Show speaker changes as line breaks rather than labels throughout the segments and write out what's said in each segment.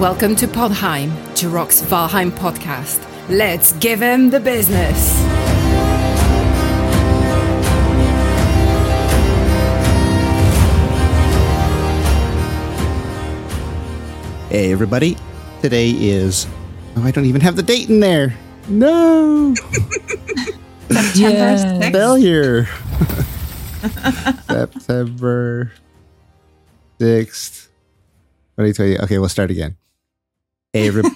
Welcome to Podheim, Jiroc's Valheim podcast. Let's give him the business.
Hey, everybody. Today is. Oh, I don't even have the date in there. No.
September 6th.
Failure. September 6th, 2020. Okay, we'll start again. Hey, every-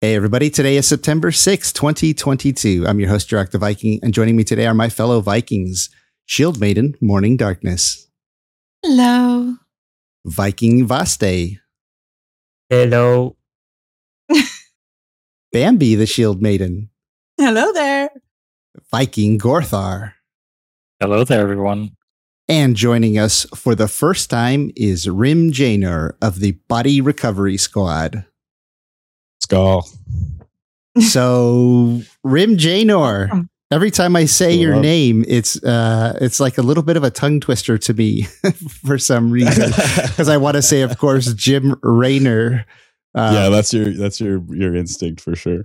hey, everybody. Today is September 6th, 2022. I'm your host, Jiroc the Viking, and joining me today are my fellow Vikings Shield Maiden, Morning Darkness,
Hello.
Viking Vhaste,
Hello.
Bambi the Shield Maiden,
Hello there.
Viking Gorthar.
Hello there, everyone.
And joining us for the first time is RimJaynor of the Body Recovery Squad.
Skull.
So,
RimJaynor,
every time I say your name, it's uh, it's like a little bit of a tongue twister to me for some reason. Because I want to say, of course, Jim Raynor. Uh,
yeah, that's your that's your your instinct for sure.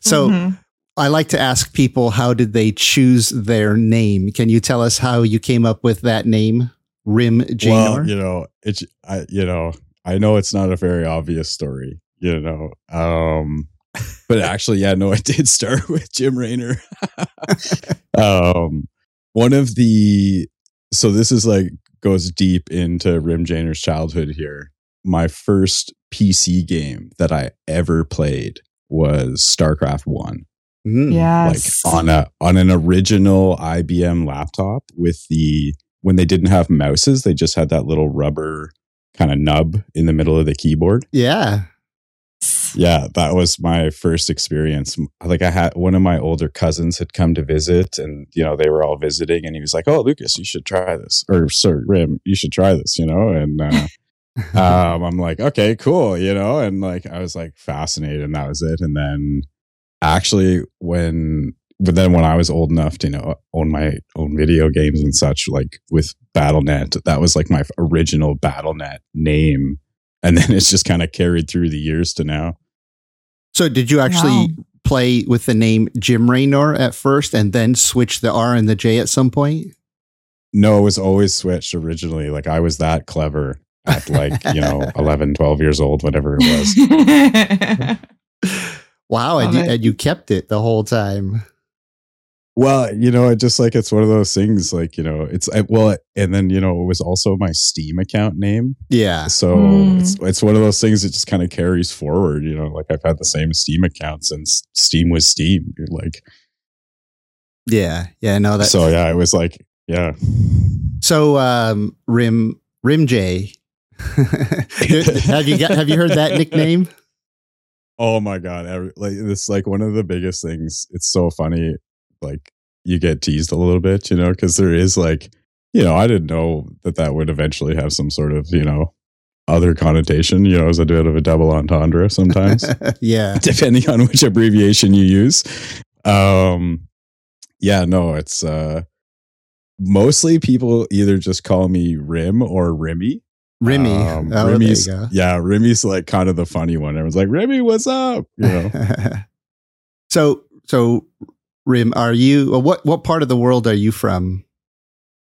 so
Mhm.
I like to ask people, how did they choose their name? Can you tell us how you came up with that name, RimJaynor?
Well, you know, it's I you know, I know it's not a very obvious story, you know. Um but actually, yeah, no, it did start with Jim Raynor. um one of the so this is like goes deep into RimJaynor's childhood here. My first PC game that I ever played was StarCraft 1.
Mm.
Yes.
like on a on an original IBM laptop with the when they didn't have mouses, they just had that little rubber kind of nub in the middle of the keyboard.
Yeah.
Yeah, that was my first experience. Like I had one of my older cousins had come to visit and you know, they were all visiting and he was like, "Oh, Lucas, you should try this." Or, "Sir, Rim, you should try this," you know? And uh um, I'm like, okay, cool, you know, and like I was like fascinated, and that was it. And then actually, when but then when I was old enough to you know own my own video games and such, like with BattleNet, that was like my original BattleNet name, and then it's just kind of carried through the years to now.
So did you actually
Wow.
play with the name Jim Raynor at first and then switch the R and the J at some point?
No, it was always switched originally. Like I was that clever at like you know 11, 12 years old, whatever it was.
Wow, and you, and you kept it the whole time.
Well, you know, it just like it's one of those things. Like you know, it's I, well, and then you know, it was also my Steam account name.
Yeah.
So
Mm.
it's it's one of those things that just kind of carries forward. You know, like I've had the same Steam account since Steam was Steam. Like
Yeah. Yeah. No, that
so, yeah, it was like yeah.
So um Rim Rim J. have you got have you heard that nickname?
Oh my god! Every, like it's like one of the biggest things. It's so funny. Like you get teased a little bit, you know, because there is like, you know, I didn't know that that would eventually have some sort of, you know, other connotation. You know, as a bit of a double entendre sometimes,
yeah.
depending on which abbreviation you use. Um, yeah, no, it's uh, mostly people either just call me Rim or Rimmy.
Rimmy.
Um,
oh,
Rimmy's,
there you
yeah, Rimmy's like kind of the funny one. Everyone's like, Rimmy, what's up? You know.
so so Rim, are you what what part of the world are you from?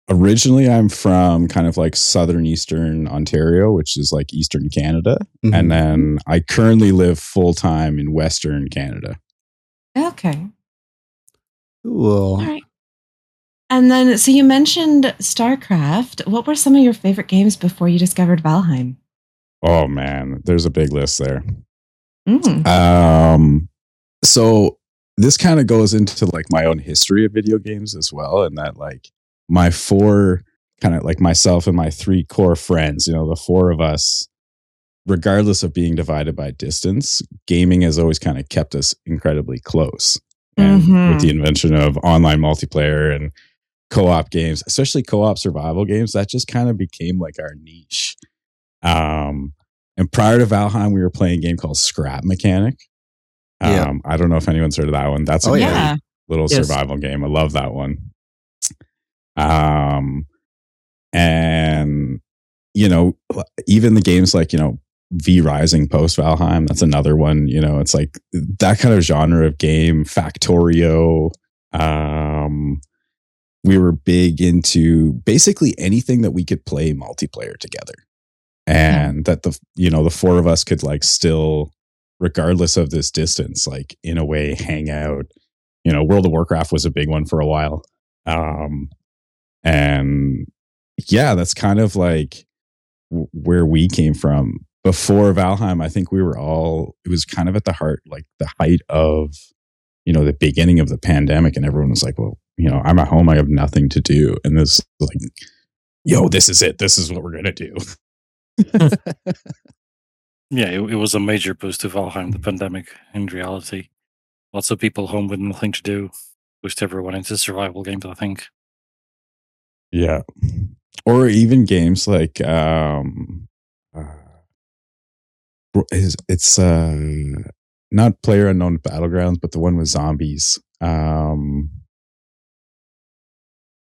originally i'm from kind of like southern eastern ontario which is like eastern canada
Mhm.
and then i currently live full-time in western canada
okay.
cool.
All right. And then, so you mentioned StarCraft. What were some of your favorite games before you discovered Valheim?
oh man there's a big list there
Mm.
um so this kind of goes into like my own history of video games as well and that like my four kind of like myself and my three core friends you know the four of us regardless of being divided by distance gaming has always kind of kept us incredibly close and
Mhm.
with the invention of online multiplayer and co-op games especially co-op survival games that just kind of became like our niche um and prior to valheim we were playing a game called scrap mechanic um
Yeah.
i don't know if anyone's heard of that one that's a
Oh, yeah.
little
Yes.
survival game i love that one um and you know even the games like you know V Rising post Valheim. That's another one. You know, it's like that kind of genre of game. Factorio. Um, we were big into basically anything that we could play multiplayer together, and that the you know the four of us could like still, regardless of this distance, like in a way hang out. You know, World of Warcraft was a big one for a while. Um, and yeah, that's kind of like w- where we came from before Valheim, I think we were all, it was kind of at the heart, like the height of, you know, the beginning of the pandemic. And everyone was like, well, you know, I'm at home. I have nothing to do. And this, like, yo, this is it. This is what we're going to do.
yeah, it, it, was a major boost to Valheim, the pandemic, in reality. Lots of people home with nothing to do. Pushed everyone into survival games, I think.
Yeah. Or even games like, um, uh, is it's uh not player unknown battlegrounds but the one with zombies um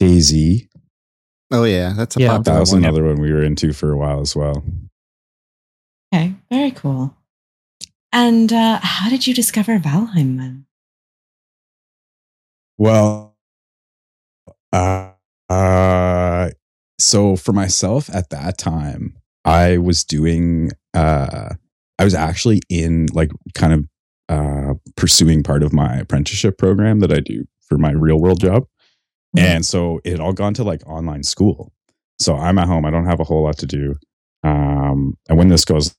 DayZ
oh yeah that's a yeah.
that was one. another one we were into for a while as well
okay very cool and uh how did you discover valheim then
well uh, uh so for myself at that time i was doing uh I was actually in like kind of uh, pursuing part of my apprenticeship program that I do for my real world job. Mm-hmm. And so it all gone to like online school. So I'm at home. I don't have a whole lot to do. Um, and when this goes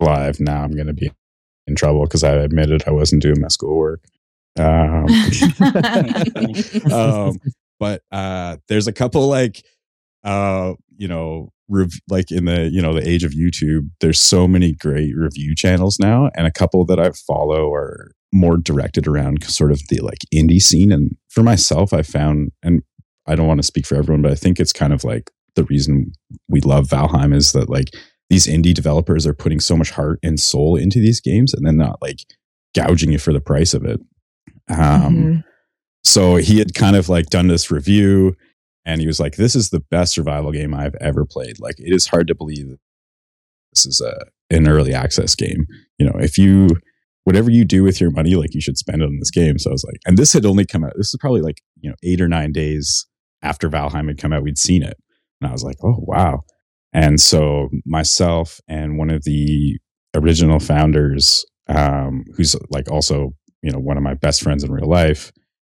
live, now I'm going to be in trouble because I admitted I wasn't doing my schoolwork. Um, um, but uh, there's a couple like, uh, you know, rev- like in the you know the age of youtube there's so many great review channels now and a couple that i follow are more directed around sort of the like indie scene and for myself i found and i don't want to speak for everyone but i think it's kind of like the reason we love valheim is that like these indie developers are putting so much heart and soul into these games and then not like gouging you for the price of it um mm-hmm. so he had kind of like done this review and he was like, "This is the best survival game I've ever played. Like, it is hard to believe this is a an early access game. You know, if you whatever you do with your money, like you should spend it on this game." So I was like, and this had only come out. This is probably like you know eight or nine days after Valheim had come out. We'd seen it, and I was like, "Oh wow!" And so myself and one of the original founders, um, who's like also you know one of my best friends in real life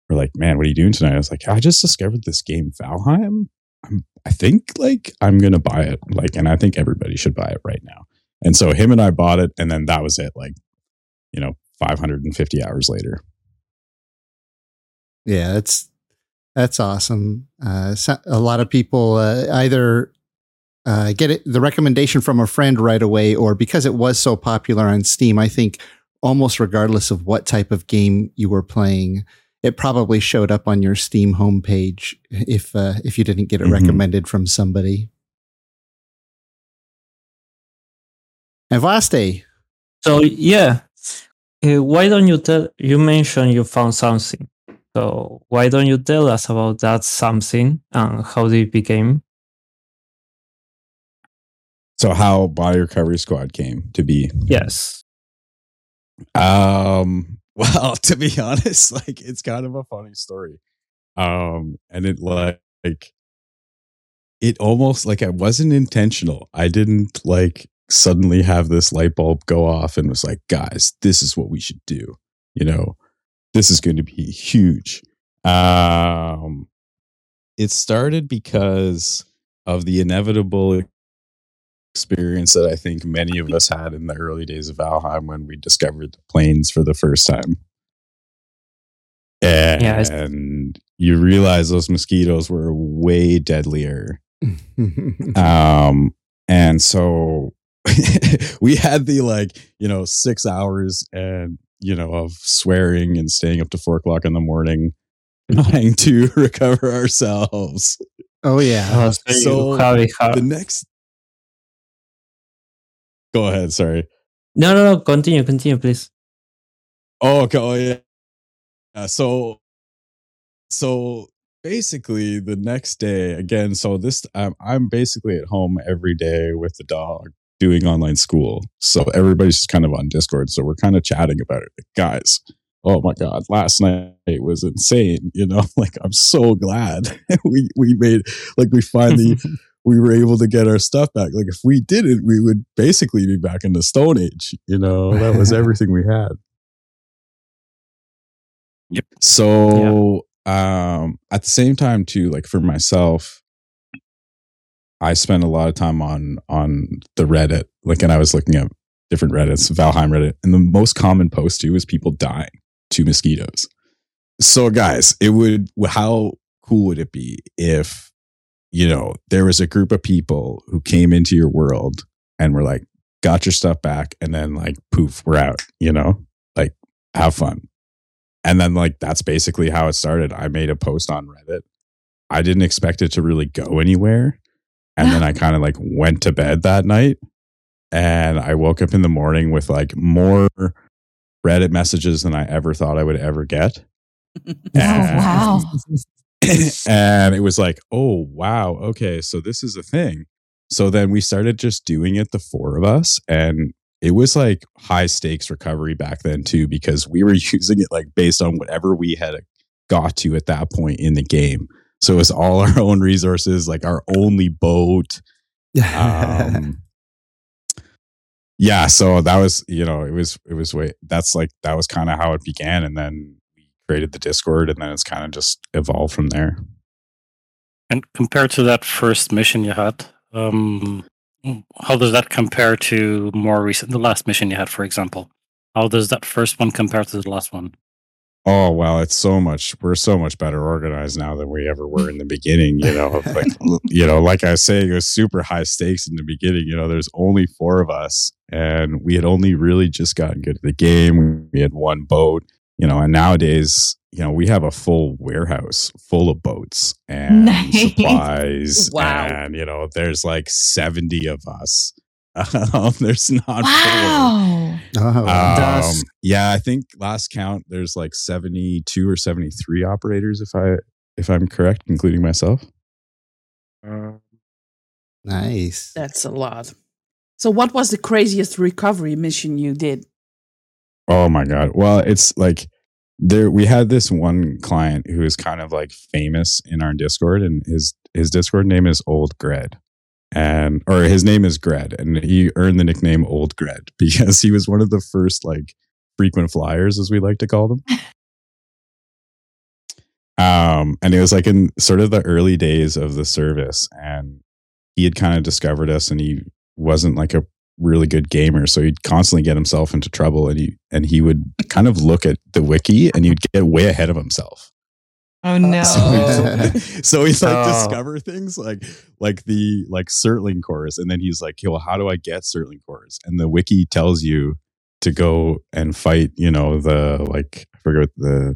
were like, man, what are you doing tonight? I was like, I just discovered this game, Valheim. I'm, I think like I'm gonna buy it. Like, and I think everybody should buy it right now. And so him and I bought it, and then that was it. Like, you know, 550 hours later.
Yeah, that's that's awesome. Uh, so a lot of people uh, either uh, get it, the recommendation from a friend right away, or because it was so popular on Steam. I think almost regardless of what type of game you were playing, it probably showed up on your Steam homepage if uh, if you didn't get it mm-hmm. recommended from somebody. And Vhaste.
So yeah, uh, why don't you tell? You mentioned you found something. So why don't you tell us about that something and how did it became?
So how Body Recovery Squad came to be?
Yes.
Um, well, to be honest, like it's kind of a funny story. Um, and it like, like it almost like it wasn't intentional. I didn't like suddenly have this light bulb go off and was like, guys, this is what we should do. You know, this is going to be huge. Um, it started because of the inevitable experience that I think many of us had in the early days of Valheim when we discovered the plains for the first time. And yeah, you realize those mosquitoes were way deadlier. um, and so we had the like, you know, six hours and, you know, of swearing and staying up to four o'clock in the morning trying to recover ourselves.
Oh yeah. Oh,
so the next Go ahead. Sorry.
No, no, no. Continue. Continue, please.
Oh, okay. Oh, yeah. yeah. So, so basically, the next day again. So this, um, I'm basically at home every day with the dog, doing online school. So everybody's just kind of on Discord. So we're kind of chatting about it. Like, guys, oh my God, last night was insane. You know, like I'm so glad we, we made, like we finally, we were able to get our stuff back. Like if we didn't, we would basically be back in the Stone Age. You know, that was everything we had.
Yep.
So um at the same time too, like for myself, I spent a lot of time on on the Reddit. Like and I was looking at different Reddits, Valheim Reddit, and the most common post too is people dying to mosquitoes. So guys, it would how cool would it be if you know there was a group of people who came into your world and were like got your stuff back and then like poof we're out you know like have fun and then like that's basically how it started i made a post on reddit i didn't expect it to really go anywhere and then i kind of like went to bed that night. And i woke up in the morning with like more reddit messages than i ever thought i would ever get.
Oh, wow.
and it was like oh wow okay so this is a thing. So then we started just doing it the four of us and it was like high stakes recovery back then too because we were using it like based on whatever we had got to at that point in the game so it was all our own resources like our only boat um yeah so that was you know it was it was way that's like that was kind of how it began and then we created the discord and then it's kind of just evolved from there
And compared to that first mission you had, um, how does that compare to more recent, the last mission you had, for example? How does that first one compare to the last one?
Oh well, it's so much. We're so much better organized now than we ever were in the beginning. You know, like you know, like I was saying, it was super high stakes in the beginning. You know, there's only four of us, and we had only really just gotten good at the game. We had one boat. You know, and nowadays, you know, we have a full warehouse full of boats and
Nice.
supplies.
Wow.
And you know, there's like seventy of us. Um, there's not four.
Wow.
Oh,
Um, yeah, I think last count there's like 72 or 73 operators if I if I'm correct, including myself.
nice.
That's a lot. So, what was the craziest recovery mission you did?
Oh my god. Well, it's like there we had this one client who is kind of like famous in our Discord and his his Discord name is Old Gred. And or his name is Gred and he earned the nickname Old Gred because he was one of the first like frequent flyers as we like to call them. Um and it was like in sort of the early days of the service and he had kind of discovered us and he wasn't like a really good gamer so he'd constantly get himself into trouble and he and he would kind of look at the wiki and he'd get way ahead of himself
Oh uh, no.
so, so he's like
Oh.
discover things like like the like Surtling cores and then he's like well how do i get Surtling cores and the wiki tells you to go and fight you know the like i forget what the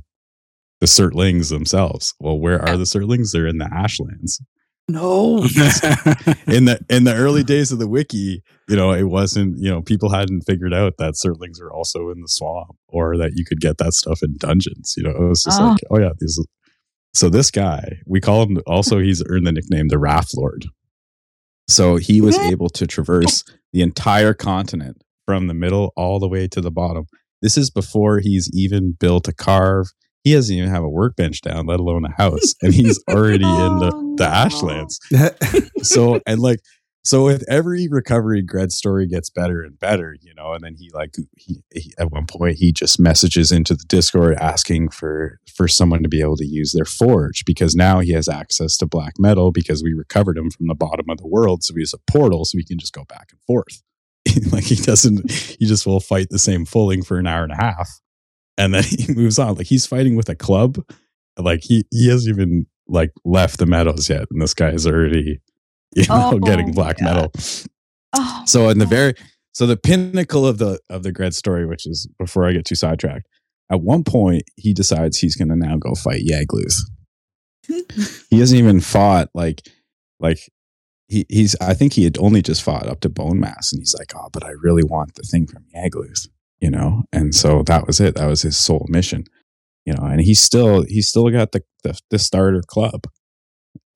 the Surtlings themselves well where are the Surtlings they're in the ashlands
No.
in the in the early days of the wiki, you know, it wasn't, you know, people hadn't figured out that Surtlings are also in the swamp or that you could get that stuff in dungeons. You know, it was just
Oh.
like, oh yeah, these so this guy, we call him also he's earned the nickname the Raft Lord. So he was able to traverse the entire continent from the middle all the way to the bottom. This is before he's even built a karve. He doesn't even have a workbench down, let alone a house. And he's already in the, the ashlands so and like so with every recovery gred story gets better and better you know and then he like he, he at one point he just messages into the discord asking for for someone to be able to use their forge because now he has access to black metal because we recovered him from the bottom of the world. So he has a portal so he can just go back and forth. Like he doesn't he just will fight the same Fuling for an hour and a half. And then he moves on. Like he's fighting with a club. Like he he hasn't even like left the meadows yet. And this guy is already you know
Oh,
getting black
God.
metal.
Oh,
so in the very so the pinnacle of the of the Gred story which is before i get too sidetracked at one point he decides he's going to now go fight yagluth he hasn't even fought like like he, he's i think he had only just fought up to Bonemass and he's like oh but i really want the thing from yagluth you know? And so that was it. That was his sole mission you know? And he's still he's still got the the, the starter club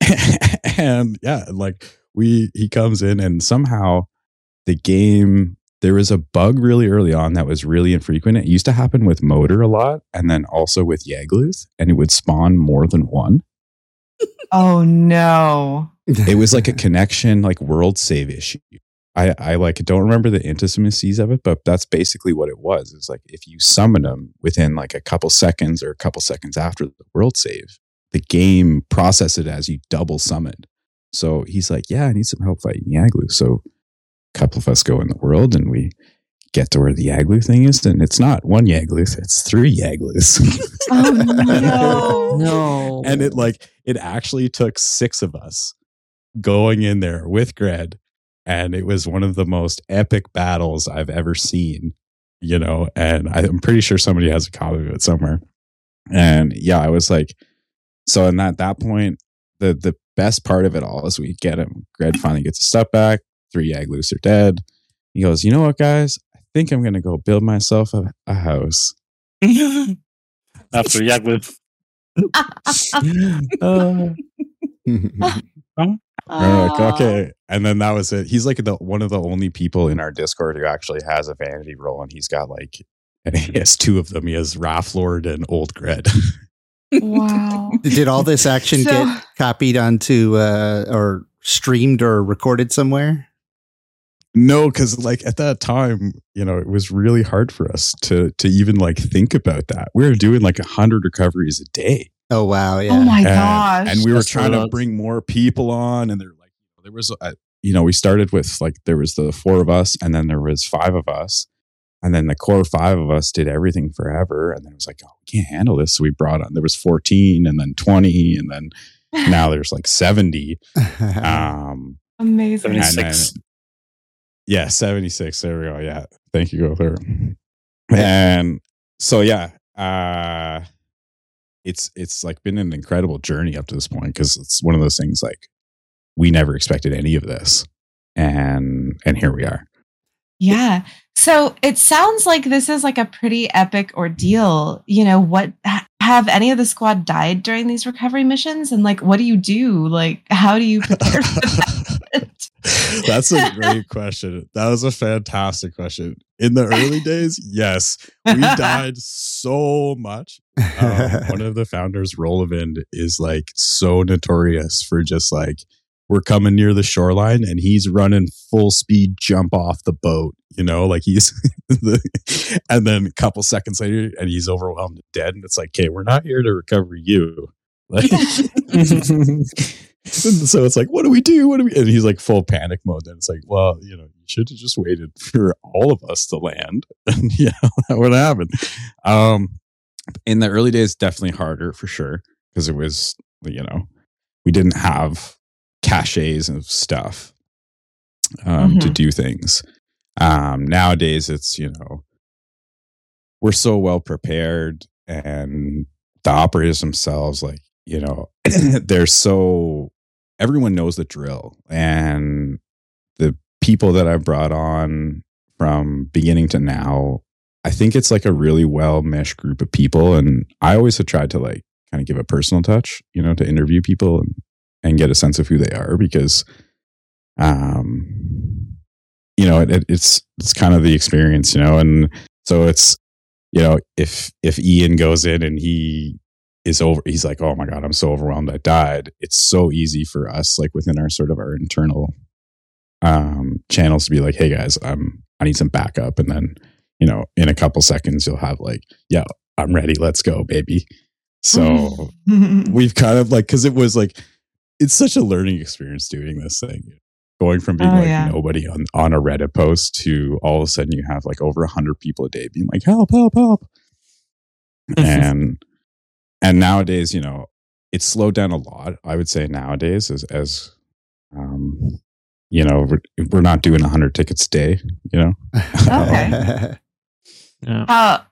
and yeah like we he comes in and somehow the game there was a bug really early on that was really infrequent. It used to happen with Moder a lot, and then also with Yagluth, and it would spawn more than one.
Oh no.
It was like a connection, like world save issue. I, I like don't remember the intimacies of it, but that's basically what it was. It's like if you summon them within like a couple seconds or a couple seconds after the world save, the game processes it as you double summoned. So he's like, "Yeah, I need some help fighting Yaglu." So a couple of us go in the world and we get to where the Yaglu thing is, and it's not one Yagluth, it's three Yaglus.
Oh no.
No.
and it like it actually took six of us going in there with Gred, and it was one of the most epic battles I've ever seen. You know, and I'm pretty sure somebody has a copy of it somewhere. And yeah, I was like, so and at that point, the the best part of it all is we get him. Gred finally gets his stuff back. Three Yaglus are dead. He goes, you know what, guys? I think I'm gonna go build myself a, a house.
After Yagluth.
Uh,
Oh.
Like, okay. And then that was it. He's like the one of the only people in our Discord who actually has a vanity role, and he's got like, and he has two of them. He has Raft Lord and Old Gred.
Wow.
Did all this action
So-
get copied onto uh, or streamed or recorded somewhere?
no, because like at that time, you know, it was really hard for us to to even like think about that. We were doing like a hundred recoveries a day.
Oh wow, yeah.
Oh my
and,
gosh.
and we were
That's
trying to bring more people on and they're like there was a, you know we started with like there was the four of us and then there was five of us and then the core five of us did everything forever. And then it was like oh we can't handle this. So we brought on there was 14 and then 20 and then now there's like 70 um
Amazing.
76.
then- yeah 76 there we go. Yeah. Thank you Gorthar. and so yeah uh it's it's like been an incredible journey up to this point because it's one of those things like we never expected any of this. And and here we are.
Yeah. So it sounds like this is like a pretty epic ordeal. You know, what have any of the squad died during these recovery missions? And like, what do you do? Like, how do you prepare for that?
That's a great question. That was a fantastic question. In the early days, yes, we died so much. Um, one of the founders, Rolovind, is like so notorious for just like we're coming near the shoreline and he's running full speed jump off the boat. You know, like he's and then a couple seconds later, and he's overwhelmed and dead. And it's like, okay, we're not here to recover you. Like, so it's like, what do we do? What do we? And he's like full panic mode. Then it's like, well, you know, you should have just waited for all of us to land, and yeah, that would happen. Um, in the early days, definitely harder for sure because it was, you know, we didn't have caches of stuff um, to
Mhm.
do things. Um, nowadays, it's you know, we're so well prepared, and the operators themselves, like you know, they're so everyone knows the drill and the people that i brought on from beginning to now i think it's like a really well meshed group of people and i always have tried to like kind of give a personal touch you know to interview people and and get a sense of who they are because um you know it, it, it's it's kind of the experience you know and so it's you know if if ian goes in and he is over he's like oh my god i'm so overwhelmed i died. It's so easy for us like within our sort of our internal um channels to be like hey guys i'm i need some backup and then you know in a couple seconds you'll have like yeah i'm ready let's go baby. So we've kind of like because it was like it's such a learning experience doing this thing going from being
Oh,
like
yeah.
nobody on on a reddit post to all of a sudden you have like over 100 people a day being like help help help and and nowadays you know it's slowed down a lot i would say nowadays as as um you know we're, we're not doing 100 tickets a day you know
Okay.
yeah.
how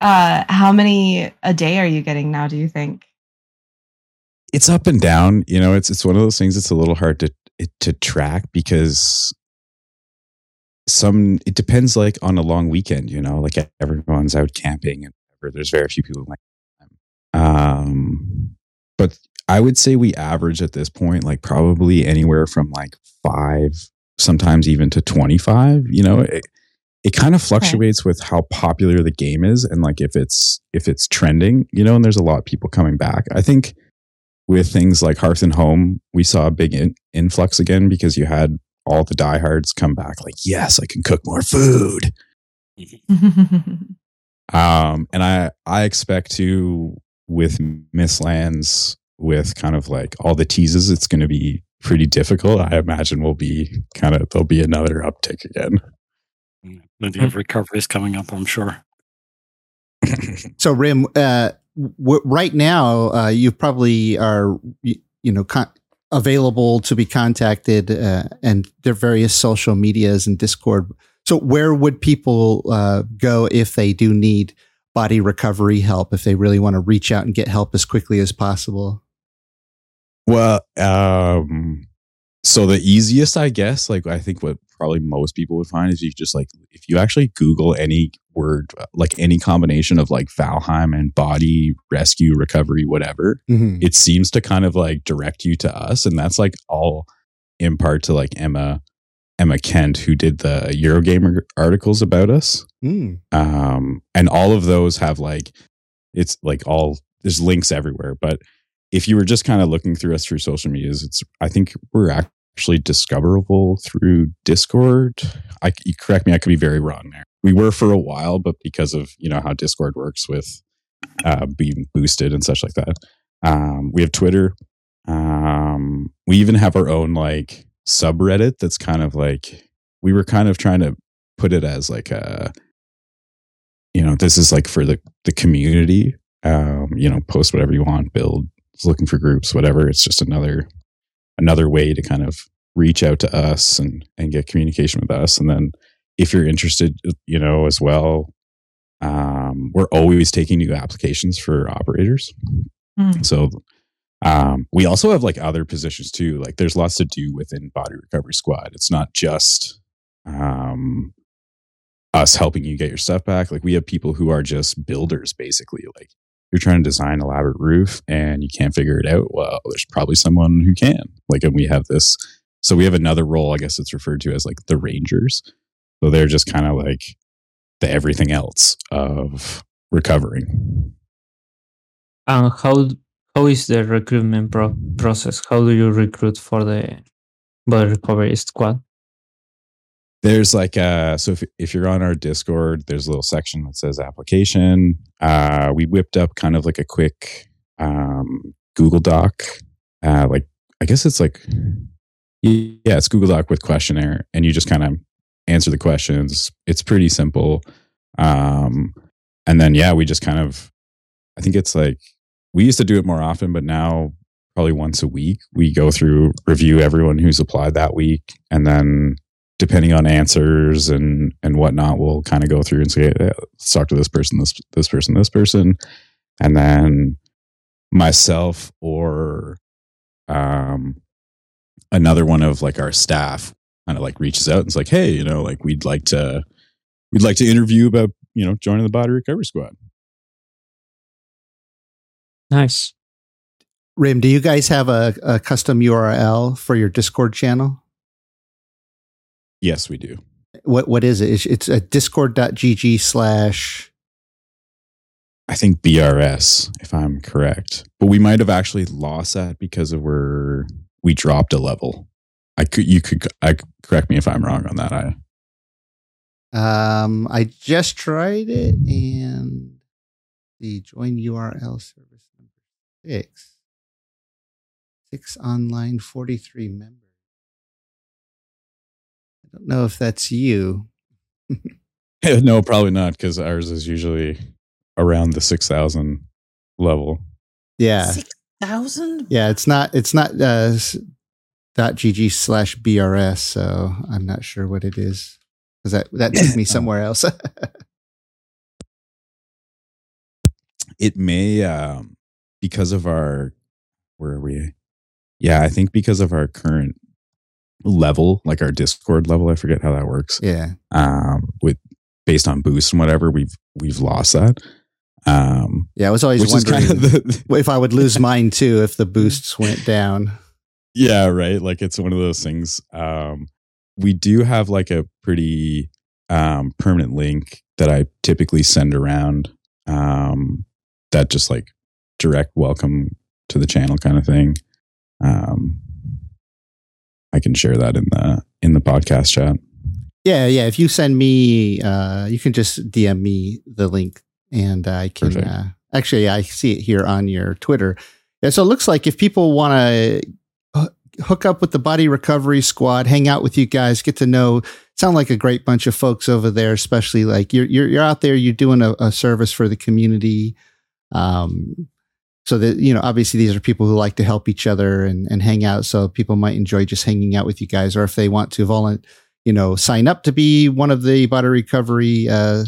uh how many a day are you getting now, do you think?
It's up and down you know it's it's one of those things that's a little hard to to track because some it depends like on a long weekend you know like everyone's out camping and whatever. there's very few people like um but i would say we average at this point like probably anywhere from like five sometimes even to 25 you know it, it kind of fluctuates with how popular the game is and like if it's if it's trending you know and there's a lot of people coming back i think with things like hearth and home we saw a big in, influx again because you had all the diehards come back like yes i can cook more food. Um and i i expect to with Mistlands, with kind of like all the teases it's going to be pretty difficult. I imagine we'll be kind of there'll be another uptick again.
Plenty of recoveries coming up, I'm sure.
So, Rim, uh, w- right now, uh, you probably are, you, you know, con- available to be contacted, uh, and there are various social medias and Discord. So, where would people uh, go if they do need body recovery help? If they really want to reach out and get help as quickly as possible?
Well, um, so the easiest, I guess, like I think what probably most people would find is you just like if you actually Google any word, like any combination of like Valheim and body rescue recovery, whatever,
Mm-hmm.
it seems to kind of like direct you to us, and that's like all in part to like Emma Emma Kent who did the Eurogamer articles about us.
Mm.
um and all of those have like it's like all there's links everywhere but if you were just kind of looking through us through social medias it's i think we're actually discoverable through discord. I correct me i could be very wrong there. We were for a while but because of you know how discord works with uh being boosted and such like that um we have twitter. Um we even have our own like subreddit that's kind of like we were kind of trying to put it as like a you know this is like for the the community um you know post whatever you want build looking for groups whatever it's just another another way to kind of reach out to us and and get communication with us and then if you're interested you know as well um we're always taking new applications for operators
Hmm.
so um we also have like other positions too like there's lots to do within body recovery squad it's not just um us helping you get your stuff back. Like we have people who are just builders, basically. Like you're trying to design elaborate roof and you can't figure it out. Well, there's probably someone who can. Like, and we have this. So we have another role. I guess it's referred to as like the rangers. So they're just kind of like the everything else of recovering.
And how how is the recruitment pro- process? How do you recruit for the body recovery squad?
There's like uh so if if you're on our Discord, there's a little section that says application. Uh we whipped up kind of like a quick um Google Doc. Uh like I guess it's like yeah, it's Google Doc with questionnaire and you just kind of answer the questions. It's pretty simple. Um and then yeah, we just kind of I think it's like we used to do it more often, but now probably once a week we go through review everyone who's applied that week and then depending on answers and and whatnot, we'll kind of go through and say, "Yeah, let's talk to this person, this this person, this person, and then myself or um another one of like our staff kind of like reaches out and is like, hey, you know, like we'd like to we'd like to interview about you know joining the body recovery squad.
Nice.
Rim, do you guys have a, a custom URL for your Discord channel?
Yes, we do.
What what is it? It's, it's a discord.gg slash
I think BRS, if I'm correct. But we might have actually lost that because of where we dropped a level. I could you could I correct me if I'm wrong on that. I
Um, I just tried it and the join URL service number six. Six online, 43 members. I don't know if that's you.
no, probably not because ours is usually around the six thousand level.
Yeah.
Six thousand.
Yeah. It's not, it's not, uh, s- dot .gg slash BRS. So I'm not sure what it is because that, that took me somewhere else.
It may um because of our where are we? Yeah, I think because of our current level, like our Discord level, I forget how that works.
yeah.
Um with based on boost and whatever, we've we've lost that. Um
Yeah. I was always wondering
kind of the
if I would lose mine too if the boosts went down.
Yeah, right. Like it's one of those things. Um, we do have like a pretty um, permanent link that I typically send around. Um, that just like direct welcome to the channel kind of thing. Um, I can share that in the in the podcast chat.
Yeah, yeah. If you send me, uh, you can just DM me the link, and I can. Uh, actually, I see it here on your Twitter. Yeah, so it looks like if people want to hook up with the Body Recovery Squad, hang out with you guys, get to know. Sound like a great bunch of folks over there, especially like you're you're, you're out there, you're doing a, a service for the community. Um, so that you know obviously these are people who like to help each other and, and hang out. So people might enjoy just hanging out with you guys. Or if they want to volunteer you know sign up to be one of the body recovery uh,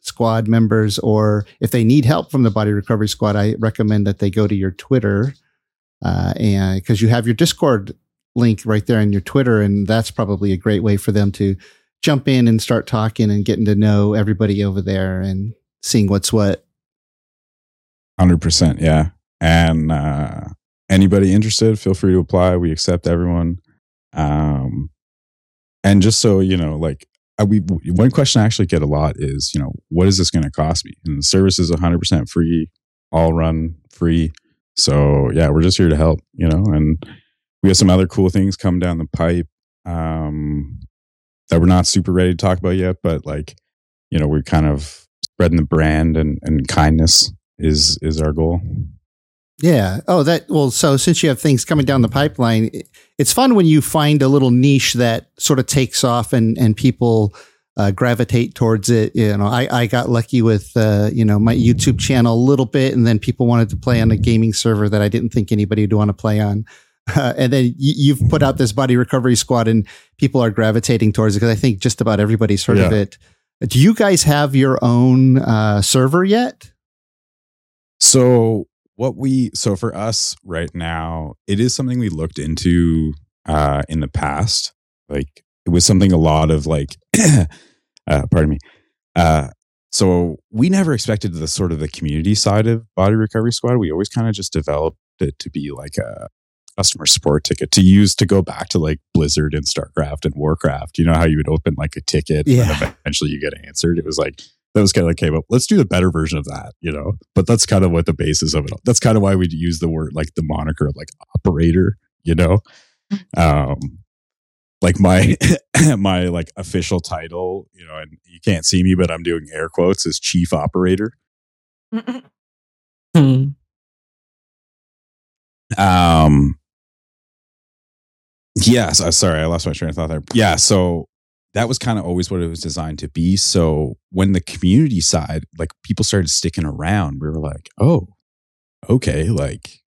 squad members or if they need help from the body recovery squad i recommend that they go to your twitter uh, and because you have your discord link right there in your twitter and that's probably a great way for them to jump in and start talking and getting to know everybody over there and seeing what's what
Hundred percent, yeah. And uh, anybody interested, feel free to apply. We accept everyone. Um, and just so you know, like I, we one question I actually get a lot is, you know, what is this going to cost me? And the service is hundred percent free, all run free. So yeah, we're just here to help, you know. And we have some other cool things come down the pipe um, that we're not super ready to talk about yet, but like, you know, we're kind of spreading the brand and, and kindness is is our goal.
Yeah. Oh, that well. So since you have things coming down the pipeline, it's fun when you find a little niche that sort of takes off and and people uh, gravitate towards it. You know, I I got lucky with uh, you know my YouTube channel a little bit, and then people wanted to play on a gaming server that I didn't think anybody would want to play on. Uh, and then you, have put out this body recovery squad, and people are gravitating towards it because I think just about everybody's heard yeah. of it. Do you guys have your own uh, server yet?
So what we so for us right now, it is something we looked into uh in the past. Like it was something a lot of like uh pardon me. Uh so we never expected the sort of the community side of body recovery squad. We always kind of just developed it to be like a customer support ticket to use to go back to like Blizzard and StarCraft and Warcraft. You know how you would open like a ticket yeah. and eventually you get answered. It was like that was kind of like came up. Let's do the better version of that, you know. But that's kind of what the basis of it. That's kind of why we use the word like the moniker of like operator, you know. Um, like my my like official title, you know, and you can't see me, but I'm doing air quotes is chief operator. Hmm. um. Yes, uh, sorry, I lost my train of thought there. Yeah, so that was kind of always what it was designed to be. So when the community side, like people started sticking around, we were like, oh, okay, like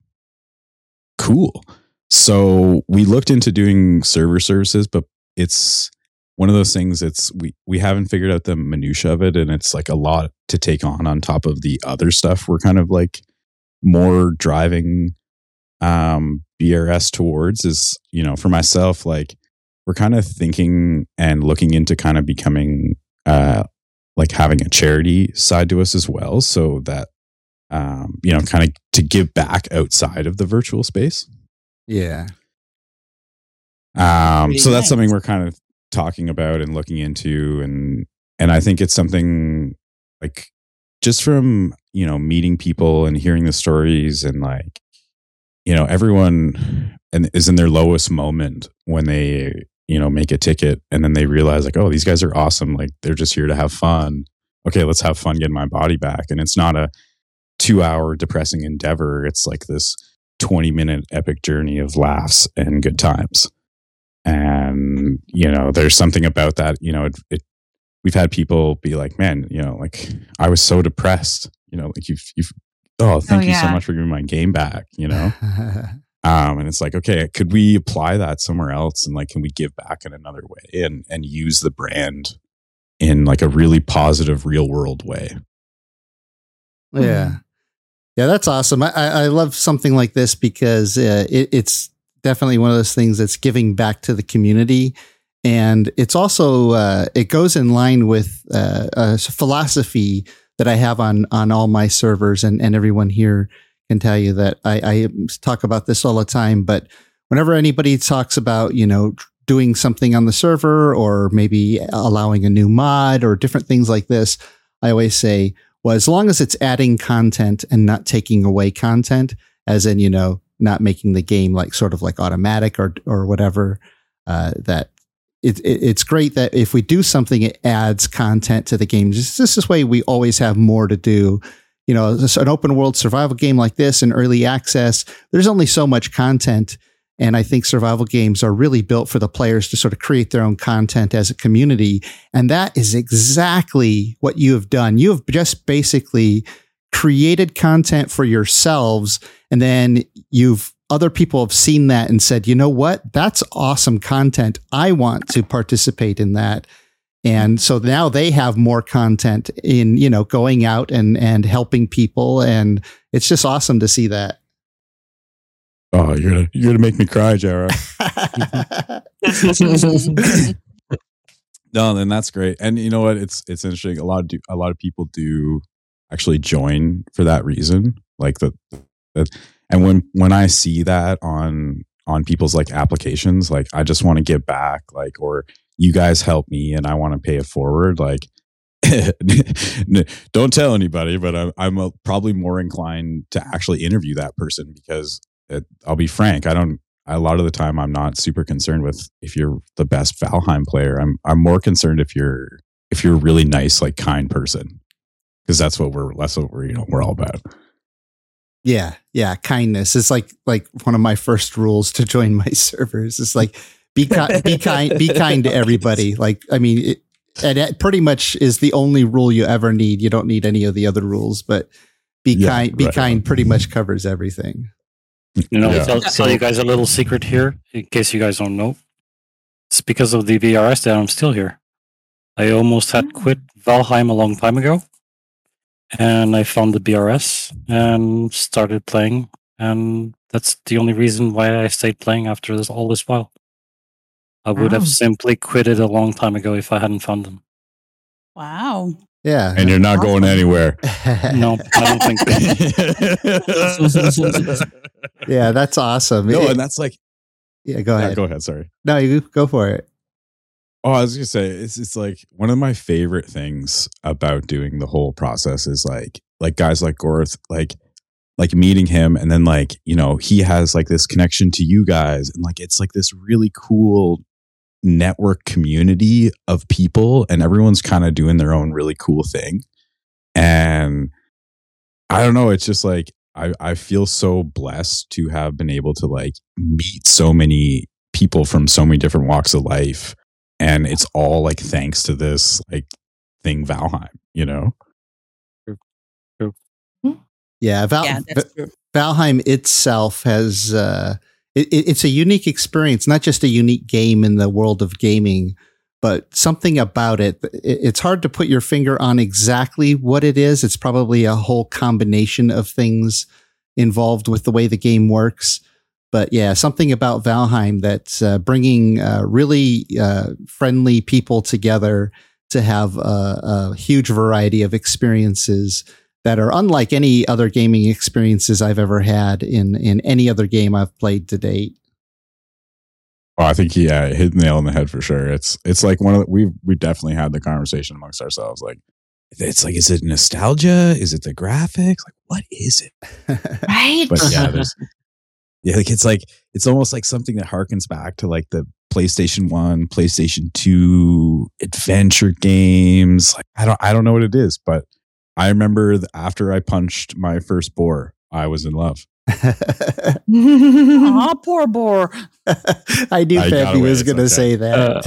cool. So we looked into doing server services, but it's one of those things it's we we haven't figured out the minutia of it and it's like a lot to take on on top of the other stuff we're kind of like more driving um BRS towards is you know for myself like we're kind of thinking and looking into kind of becoming uh, like having a charity side to us as well, so that um, you know, kind of to give back outside of the virtual space.
Yeah.
Um, so that's something we're kind of talking about and looking into, and and I think it's something like just from you know meeting people and hearing the stories and like you know everyone and is in their lowest moment when they you know, make a ticket and then they realize like, oh, these guys are awesome. Like they're just here to have fun. Okay, let's have fun getting my body back. And it's not a two hour depressing endeavor. It's like this 20 minute epic journey of laughs and good times. And, you know, there's something about that, you know, it, it we've had people be like, man, you know, like I was so depressed, you know, like you've, you've, oh, oh thank oh, you so much for giving my game back, you know? Um, and it's like, okay, could we apply that somewhere else? And like, can we give back in another way and, and use the brand in like a really positive real world way?
Yeah. Hmm. Yeah, that's awesome. I, I love something like this because uh, it, it's definitely one of those things that's giving back to the community. And it's also, uh, it goes in line with uh, a philosophy that I have on, on all my servers and, and everyone here can tell you that I, I talk about this all the time, but whenever anybody talks about, you know, doing something on the server or maybe allowing a new mod or different things like this, I always say, well, as long as it's adding content and not taking away content, as in, you know, not making the game like sort of like automatic or, or whatever, uh, that it, it, it's great that if we do something, it adds content to the game. Just this way, we always have more to do. You know, an open world survival game like this in early access, there's only so much content. And I think survival games are really built for the players to sort of create their own content as a community. And that is exactly what you have done. You have just basically created content for yourselves and then you've other people have seen that and said, you know what? That's awesome content. I want to participate in that. And so now they have more content in, you know, going out and, and helping people. And it's just awesome to see that.
Oh, you're gonna you're gonna make me cry, Jara. no, then that's great. And you know what? It's it's interesting. A lot of do, a lot of people do actually join for that reason. Like the that and when when I see that on on people's like applications, like I just want to give back, like or you guys help me and I want to pay it forward, like don't tell anybody, but I'm, I'm a, probably more inclined to actually interview that person because it, I'll be frank, I don't. A lot of the time, I'm not super concerned with if you're the best Valheim player. I'm I'm more concerned if you're if you're a really nice, like kind person, because that's what we're that's what we're you know we're all about.
Yeah, yeah, kindness is like like one of my first rules to join my servers. It's like be kind, be kind, be kind to everybody. Like, I mean, it, and it pretty much is the only rule you ever need. You don't need any of the other rules, but be yeah, kind. Be right kind. Pretty much covers everything.
You know, yeah. tell, tell you guys a little secret here, in case you guys don't know. It's because of the BRS that I'm still here. I almost had hmm. quit Valheim a long time ago, and I found the BRS and started playing. And that's the only reason why I stayed playing after this all this while. I would wow. have simply quit it a long time ago if I hadn't found them.
Wow.
Yeah.
And you're not awesome. going anywhere.
no, I don't think
so. yeah, that's awesome.
No, it, and that's like
Yeah, go ahead. Yeah,
go ahead, sorry.
No, you go for it.
Oh, I was gonna say it's it's like one of my favorite things about doing the whole process is like like guys like Gorth, like like meeting him and then like, you know, he has like this connection to you guys and like it's like this really cool network community of people and everyone's kind of doing their own really cool thing. And I don't know, it's just like I, I feel so blessed to have been able to like meet so many people from so many different walks of life and it's all like thanks to this like thing Valheim, you know.
Yeah, Val- yeah Valheim itself has uh, it, it's a unique experience, not just a unique game in the world of gaming, but something about it. It's hard to put your finger on exactly what it is. It's probably a whole combination of things involved with the way the game works. But yeah, something about Valheim that's uh, bringing uh, really uh, friendly people together to have a, a, huge variety of experiences that are unlike any other gaming experiences I've ever had in in any other game I've played to date.
Oh, I think yeah, hit the nail on the head for sure. It's it's like one of the, we we definitely had the conversation amongst ourselves. Like, it's like, is it nostalgia? Is it the graphics? Like, what is it?
right.
But yeah, there's yeah, like it's like it's almost like something that harkens back to like the PlayStation 1, PlayStation 2 adventure games. Like I don't I don't know what it is, but I remember after I punched my first boar, I was in love.
Aw, poor boar.
I knew Peppy was going to say that. Uh,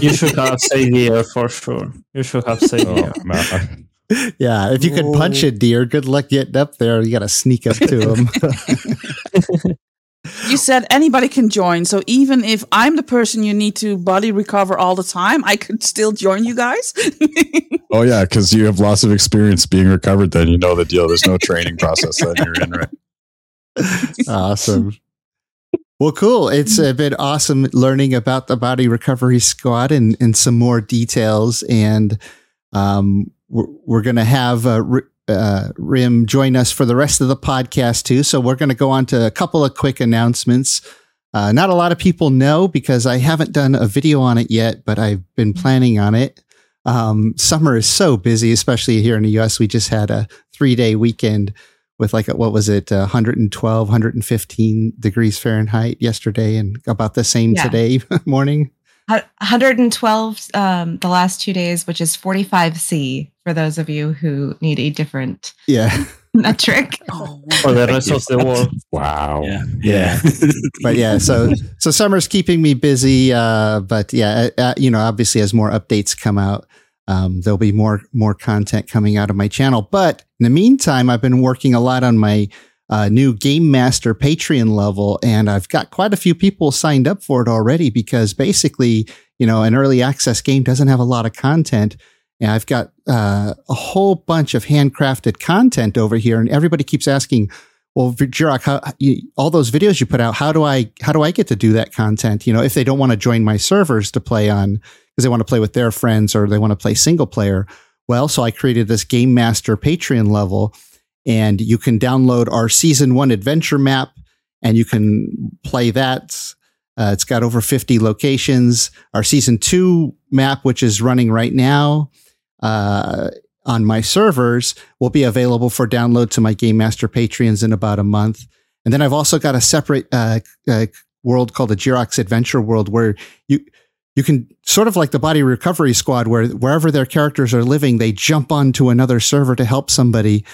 you should have say deer for sure. You should have say oh, deer. No.
yeah, if you can punch a deer, good luck getting up there. You got to sneak up to him
you said anybody can join. So even if I'm the person you need to body recover all the time, I could still join you guys.
oh yeah, because you have lots of experience being recovered. Then you know the deal. There's no training process that you're in, right?
Awesome. Well, cool. It's uh, been awesome learning about the Body Recovery Squad and, and some more details. And um, we're, we're going to have uh, uh, Rim join us for the rest of the podcast too. So we're going to go on to a couple of quick announcements. Uh, not a lot of people know because I haven't done a video on it yet, but I've been planning on it. Um, summer is so busy, especially here in the US. We just had a three day weekend with like, a, what was it, uh, 112, 115 degrees Fahrenheit yesterday and about the same
Yeah.
today morning.
112 um, the last two days, which is 45C for those of you who need a different
Yeah.
metric.
Oh,
For the rest of the world.
Wow.
Yeah.
Yeah. but yeah, so so summer's keeping me busy. Uh, but yeah, uh, uh, you know, obviously as more updates come out, um, there'll be more more content coming out of my channel. But in the meantime, I've been working a lot on my uh, new Game Master Patreon level, and I've got quite a few people signed up for it already because basically, you know, an early access game doesn't have a lot of content. And I've got uh, a whole bunch of handcrafted content over here, and everybody keeps asking, well, Jiroc, how, you, all those videos you put out, how do I how do I get to do that content? You know, if they don't want to join my servers to play on because they want to play with their friends or they want to play single player. Well, so I created this Game Master Patreon level, and you can download our season one adventure map, and you can play that. Uh, it's got over 50 locations. Our season two map, which is running right now, uh, on my servers will be available for download to my Game Master Patreons in about a month. And then I've also got a separate uh, uh, world called the Jiroc's Adventure World where you you can sort of like the Body Recovery Squad, where wherever their characters are living, they jump onto another server to help somebody.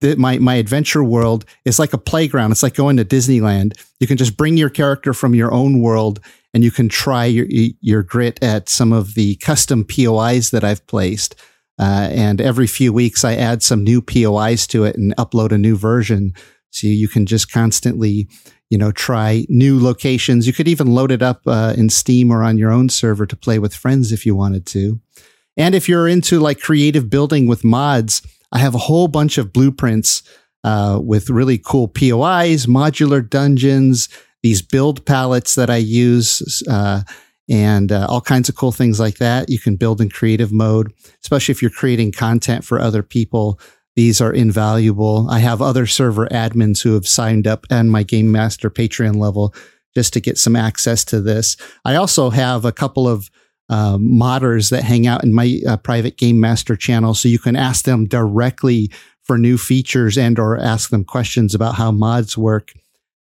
The, my my adventure world is like a playground. It's like going to Disneyland. You can just bring your character from your own world, and you can try your your grit at some of the custom POIs that I've placed. Uh, and every few weeks, I add some new POIs to it and upload a new version. So you can just constantly, you know, try new locations. You could even load it up uh, in Steam or on your own server to play with friends if you wanted to. And if you're into like creative building with mods, I have a whole bunch of blueprints uh, with really cool POIs, modular dungeons, these build palettes that I use. Uh, and uh, all kinds of cool things like that. You can build in creative mode, especially if you're creating content for other people. These are invaluable. I have other server admins who have signed up on my Game Master Patreon level just to get some access to this. I also have a couple of uh, modders that hang out in my uh, private Game Master channel, so you can ask them directly for new features and or ask them questions about how mods work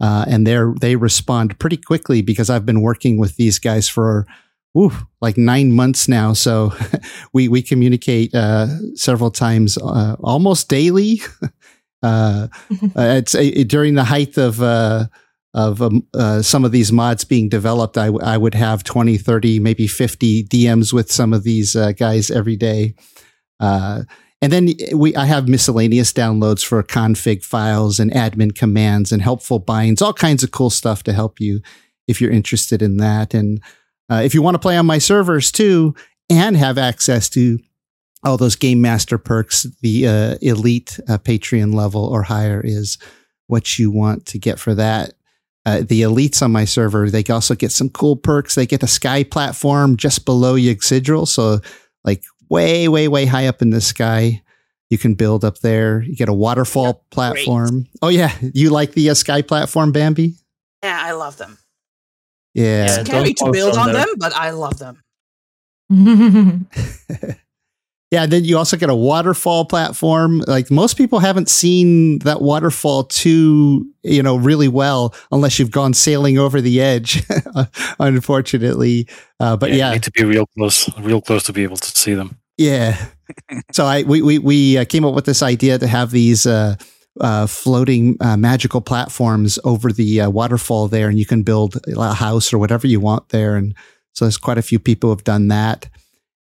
uh, and they they respond pretty quickly because I've been working with these guys for like nine months now. So we we communicate uh, several times, uh, almost daily. Uh, it's uh, during the height of uh, of um, uh, some of these mods being developed. I, w- I would have 20, 30, maybe 50 DMs with some of these uh, guys every day. Uh, and then we, I have miscellaneous downloads for config files and admin commands and helpful binds, all kinds of cool stuff to help you if you're interested in that. And uh, if you want to play on my servers too and have access to all those game master perks, the uh, elite uh, Patreon level or higher is what you want to get for that. Uh, the elites on my server, they also get some cool perks. They get a sky platform just below Yggdrasil. So like way, way, way high up in the sky. You can build up there. You get a waterfall platform. Oh yeah, you like the uh, sky platform, Bambi?
Yeah, I love them.
Yeah.
It's
Scary
don't
to build on
there.
them, but I love them.
yeah. Then you also get a waterfall platform. Like most people haven't seen that waterfall too, you know, really well unless you've gone sailing over the edge, unfortunately. Uh, but
you
yeah,
need to be real close, real close to be able to see them.
Yeah. so I we we we uh, came up with this idea to have these uh, uh, floating uh, magical platforms over the uh, waterfall there, and you can build a house or whatever you want there. And so there's quite a few people who have done that.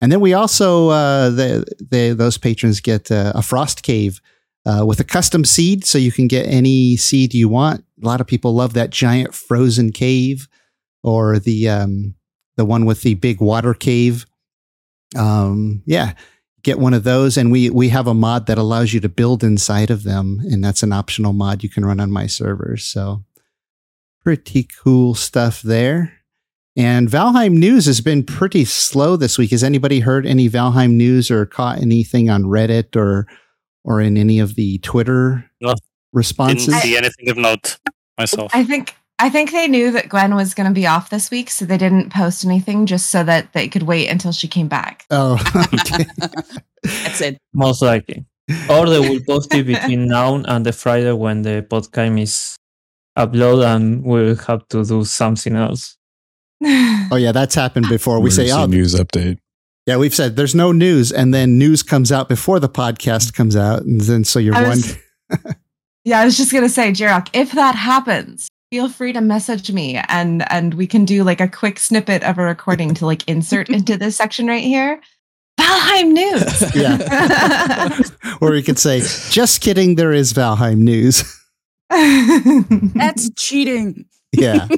And then we also uh, the, the those patrons get uh, a frost cave uh, with a custom seed, so you can get any seed you want. A lot of people love that giant frozen cave, or the um, the one with the big water cave um, yeah, get one of those. And we we have a mod that allows you to build inside of them, and that's an optional mod you can run on my servers. So pretty cool stuff there. And Valheim news has been pretty slow this week. Has anybody heard any Valheim news or caught anything on Reddit or or in any of the Twitter
No.
responses?
Didn't see anything of note myself.
I think I think they knew that Gwen was going to be off this week, so they didn't post anything just so that they could wait until she came back.
Oh, okay.
That's it.
Most likely. Or they will post it between now and the Friday when the podcast is uploaded and we'll have to do something else.
oh yeah, that's happened before. We say, oh,
news update.
yeah, we've said there's no news, and then news comes out before the podcast comes out, and then so you're
one. yeah, I was just gonna say, Jiroc, if that happens, feel free to message me and and we can do like a quick snippet of a recording to like insert into this section right here. Valheim news.
Yeah. or we could say, just kidding, there is Valheim news.
That's cheating.
Yeah.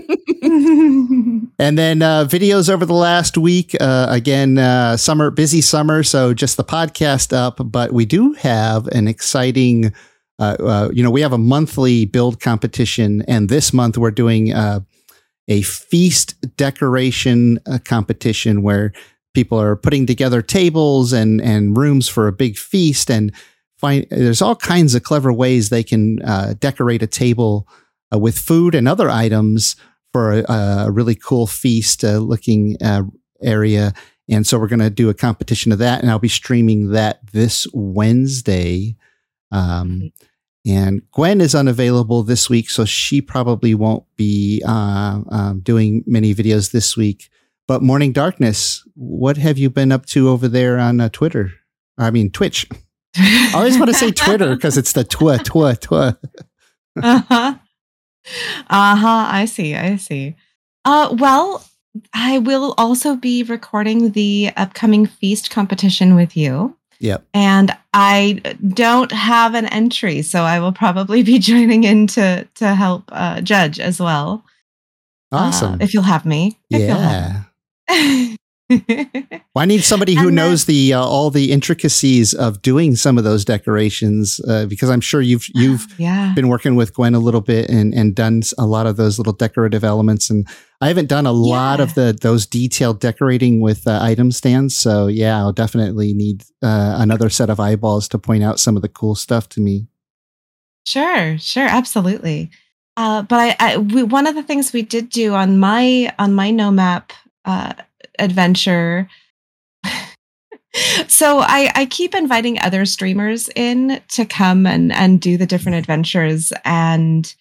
And then uh, videos over the last week. Uh, again, uh, summer, busy summer. So just the podcast up. But we do have an exciting, uh, uh, you know, we have a monthly build competition. And this month we're doing uh, a feast decoration uh, competition where people are putting together tables and, and rooms for a big feast. And find there's all kinds of clever ways they can uh, decorate a table uh, with food and other items for a, a really cool feast uh, looking uh, area. And so we're going to do a competition of that, and I'll be streaming that this Wednesday. Um, and Gwen is unavailable this week, so she probably won't be uh, um, doing many videos this week. But Morning Darkness, what have you been up to over there on uh, Twitter? I mean, Twitch. I always want to say Twitter because it's the twa twa twa.
Uh-huh. Uh-huh. I see. I see. Uh well, I will also be recording the upcoming feast competition with you.
Yep.
And I don't have an entry, so I will probably be joining in to to help uh, judge as well. uh,
Awesome.
if you'll have me. If you'll have
yeah.
me.
Well, I need somebody who
then-
knows the uh, all the intricacies of doing some of those decorations uh, because I'm sure you've you've
yeah.
been working with Gwen a little bit and and done a lot of those little decorative elements and I haven't done a lot of the those detailed decorating with uh, item stands so yeah I'll definitely need uh, another set of eyeballs to point out some of the cool stuff to me.
Sure, sure, absolutely. Uh, but I, I we, one of the things we did do on my on my no map uh, adventure. so I, I keep inviting other streamers in to come and and do the different adventures. And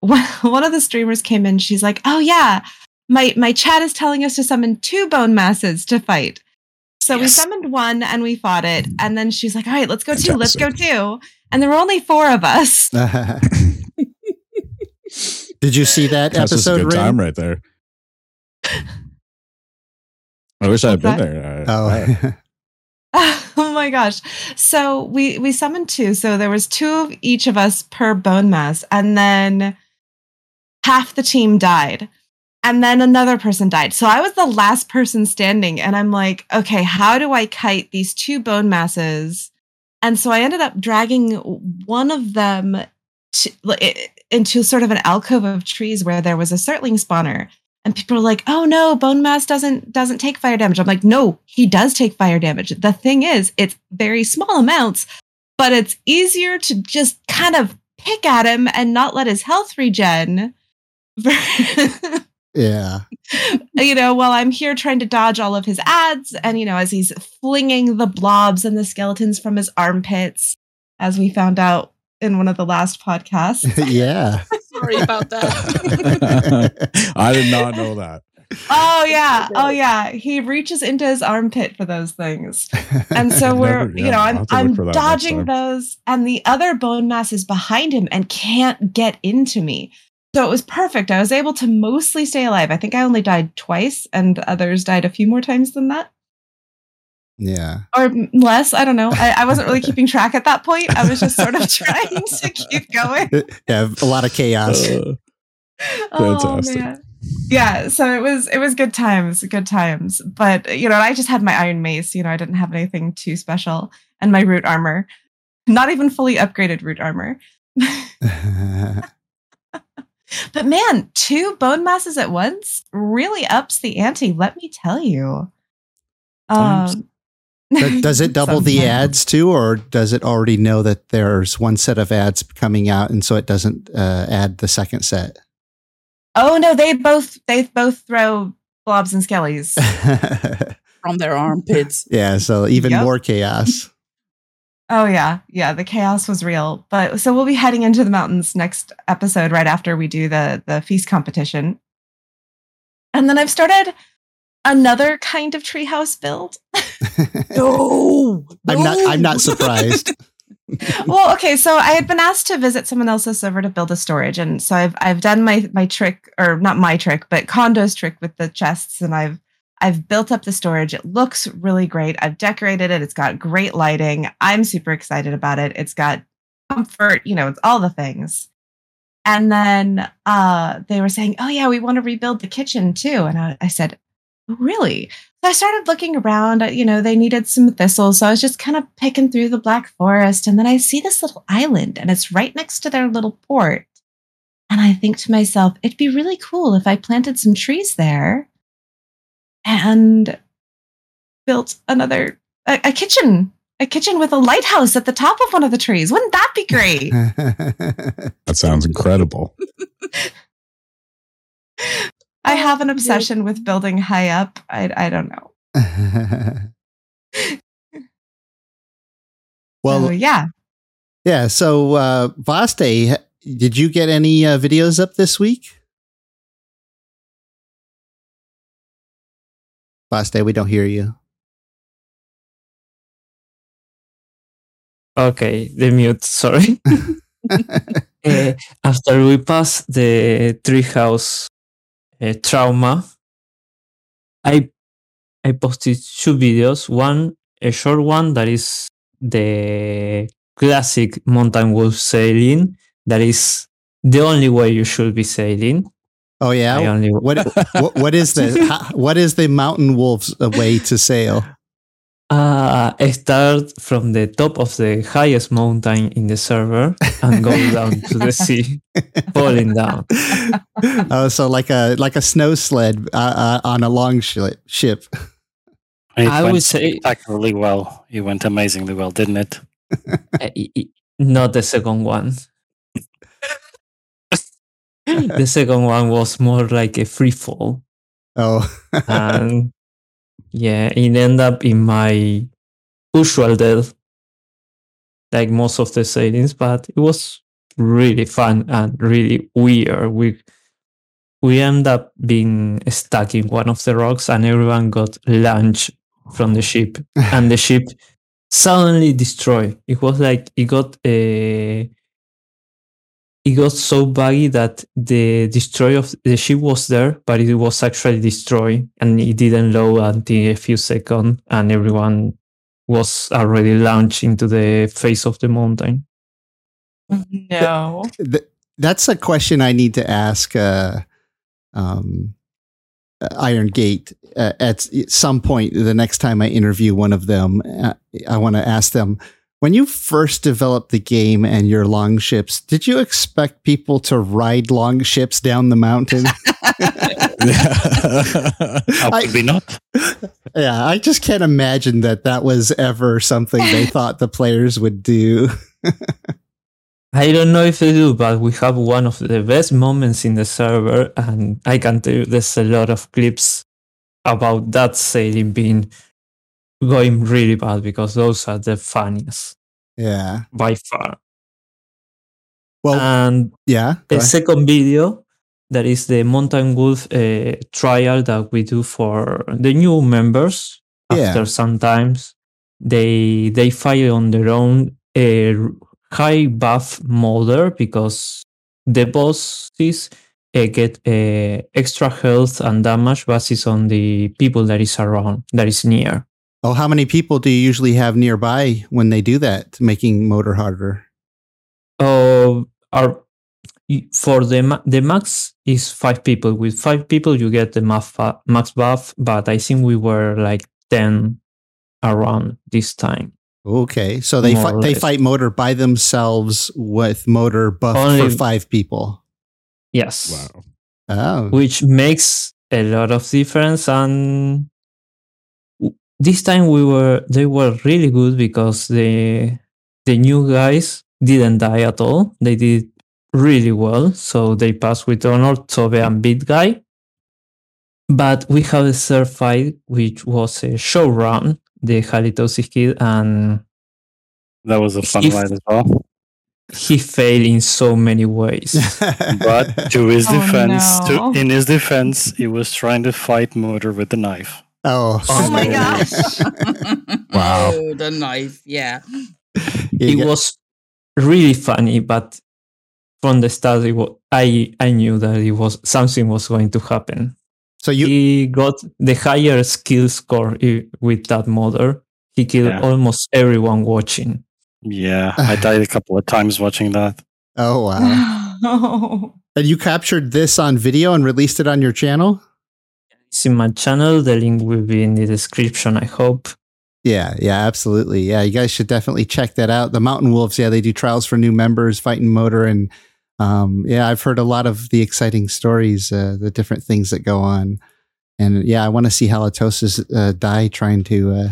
one one of the streamers came in. She's like, "Oh yeah, my my chat is telling us to summon two Bonemasses to fight." So we summoned one and we fought it. And then she's like, "All right, let's go two. Let's go
Fantastic.
two." And there were only four of us.
Did you see that
That's just a
episode?
good
Ray?
time right there. I wish I had been there. I- oh. I-
Oh,
oh my gosh. So we we summoned two. So there was two of each of us per Bonemass and then half the team died. And then another person died. So I was the last person standing and I'm like, okay, how do I kite these two Bonemasses? And so I ended up dragging one of them to, into sort of an alcove of trees where there was a Surtling spawner. And people are like, "Oh no, Bonemass doesn't doesn't take fire damage." I'm like, "No, he does take fire damage. The thing is, it's very small amounts, but it's easier to just kind of pick at him and not let his health regen."
yeah.
you know, while I'm here trying to dodge all of his adds, and you know, as he's flinging the blobs and the skeletons from his armpits, as we found out in one of the last podcasts.
yeah.
Sorry about that.
I did not know that.
Oh yeah, oh yeah. He reaches into his armpit for those things. And so we're,
Never-
you know,
I'll
I'm
have to look
I'm
for that next
dodging those, and the other Bonemass is behind him and can't get into me. So it was perfect. I was able to mostly stay alive. I think I only died twice, and others died a few more times than that,
yeah.
or less. I don't know. I, I wasn't really keeping track at that point. I was just sort of trying to keep going.
Yeah. A lot of chaos.
Uh,
Oh
Fantastic.
man. Yeah, so it was it was good times, good times. But you know, I just had my iron mace, you know, I didn't have anything too special. And my root armor. Not even fully upgraded root armor. But man, two Bonemasses at once really ups the ante, let me tell you. Um,
But does it double the adds too, or does it already know that there's one set of adds coming out, and so it doesn't uh, add the second set?
Oh no, they both they both throw blobs and skellies.
From their armpits.
yeah, so even
Yep.
more chaos.
Oh yeah, yeah. The chaos was real. But so we'll be heading into the mountains next episode, right after we do the the feast competition. And then I've started another kind of treehouse build.
No,
I'm not I'm not surprised.
well, okay, so I had been asked to visit someone else's server to build a storage, and so I've I've done my my trick, or not my trick, but Condo's trick with the chests, and I've I've built up the storage. It looks really great. I've decorated it. It's got great lighting. I'm super excited about it. It's got comfort. You know, it's all the things. And then uh, they were saying, "Oh yeah, we want to rebuild the kitchen too." And I, I said, "Oh, "Really?" So I started looking around. uh, You know, they needed some thistles, so I was just kind of picking through the black forest, and then I see this little island, and it's right next to their little port. And I think to myself, it'd be really cool if I planted some trees there and built another a, a kitchen, a kitchen with a lighthouse at the top of one of the trees. Wouldn't that be great?
That sounds incredible.
I have an obsession with building high up. I I don't know.
well,
so, yeah.
yeah. So, uh, Vhaste, did you get any uh, videos up this week? Vhaste, we don't hear you.
Okay, the mute. Sorry. Eh, after we pass the treehouse uh, trauma, I I posted two videos. One, a short one that is the classic mountain wolf sailing. That is the only way you should be sailing.
oh yeah. What, what what is the how, what is the mountain wolf's uh, way to sail?
Uh, I start from the top of the highest mountain in the server and go down to the sea, falling down.
oh, so like a like a snow sled uh, uh, on a long shi- ship.
It
I would say-
spectacularly well. It went amazingly well, didn't it?
I- i- Not the second one. the second one was more like a free fall.
Oh,
And yeah, it ended up in my usual death, like most of the sailings, but it was really fun and really weird. We we end up being stuck in one of the rocks and everyone got launched from the ship and the ship suddenly destroyed. It was like it got a it got so buggy that the destroy of the ship was there, but it was actually destroyed and it didn't load until a few seconds and everyone was already launched into the face of the mountain.
No.
Th- that's a question I need to ask uh, um, uh, Iron Gate uh, at some point. The next time I interview one of them, uh, I want to ask them when you first developed the game and your long ships. Did you expect people to ride long ships down the mountain?
How
I-
could not?
yeah, I just can't imagine that that was ever something they thought the players would do.
I don't know if they do, but we have one of the best moments in the server, and I can tell you there's a lot of clips about that sailing being going really bad because those are the funniest
Yeah.
by far.
Well,
and
yeah.
the
ahead.
second video that is the mountain wolf uh, trial that we do for the new members
Yeah.
after sometimes they they fight on their own uh, high buff Moder because the bosses uh, get uh, extra health and damage basis on the people that is around that is near
Oh, how many people do you usually have nearby when they do that, making Moder harder?
Oh, are y- for the ma- the max is five people. With five people, you get the max fa- max buff. But I think we were like ten around this time.
Okay, so they
More
fight, they fight Moder by themselves with Moder buff for five people.
Yes,
wow.
Oh,
which makes a lot of difference. And w- this time we were they were really good because the the new guys didn't die at all. They did really well. So they passed with honor Tobe and Beat Guy. But we have a third fight, which was a show run, the Halitosis Kid, and
That was a fun fight as well.
he failed in so many ways.
But to his
Oh,
defense,
no.
to, in his defense, he was trying to fight Moder with the knife.
Oh,
Oh my gosh.
Wow.
Oh, the knife. Yeah.
You
it
got-
was really funny, but from the start, it wa- I I knew that it was something was going to happen.
so you
he got the higher skill score with that Moder. He killed
Yeah.
almost everyone watching.
Yeah, I died a couple of times watching that.
oh wow.
Oh.
And you captured this on video and released it on your channel?
It's in my channel. The link will be in the description. I hope.
Yeah, yeah, absolutely. Yeah, you guys should definitely check that out. The Mountain Wolves, yeah, they do trials for new members, fighting Moder, and um, yeah, I've heard a lot of the exciting stories, uh, the different things that go on, and yeah, I want to see Halitosis uh, die trying to uh,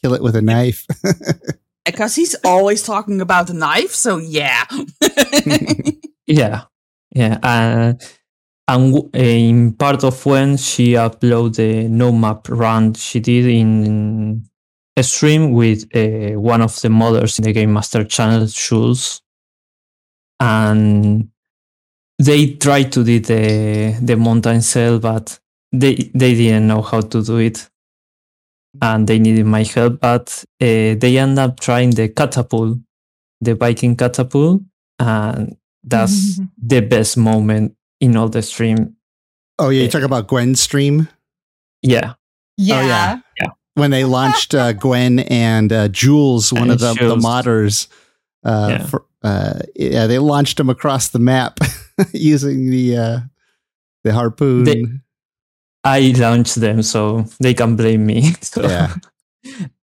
kill it with a knife.
Because he's always talking about the knife. So, yeah.
Yeah, yeah. And in part of when she uploaded the no map run she did in a stream with uh, one of the modders in the Game Master channel, Schulz, and they tried to do the the mountain cell, but they they didn't know how to do it, and they needed my help. But uh, they end up trying the catapult, the Viking catapult, and that's the best moment in all the stream.
oh yeah, you talk about Gwen's stream
Yeah,
Yeah.
yeah. yeah. when they launched uh, Gwen and uh, Jules, one
And
of the, the modders. Uh,
Yeah.
for, uh, yeah, they launched them across the map using the uh, the harpoon.
They- I launched them, so they can blame me. So,
Yeah.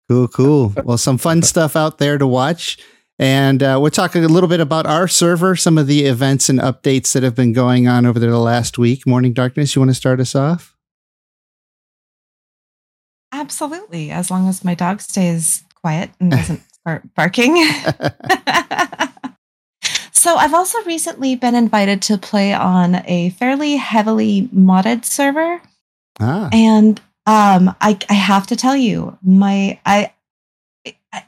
Cool, cool. Well, some fun stuff out there to watch. And uh, we're talking a little bit about our server, some of the events and updates that have been going on over there the last week. Morning Darkness, you want to start us off?
Absolutely. As long as my dog stays quiet and doesn't start barking. so, I've also recently been invited to play on a fairly heavily modded server.
Ah,
And um, I, I have to tell you, my I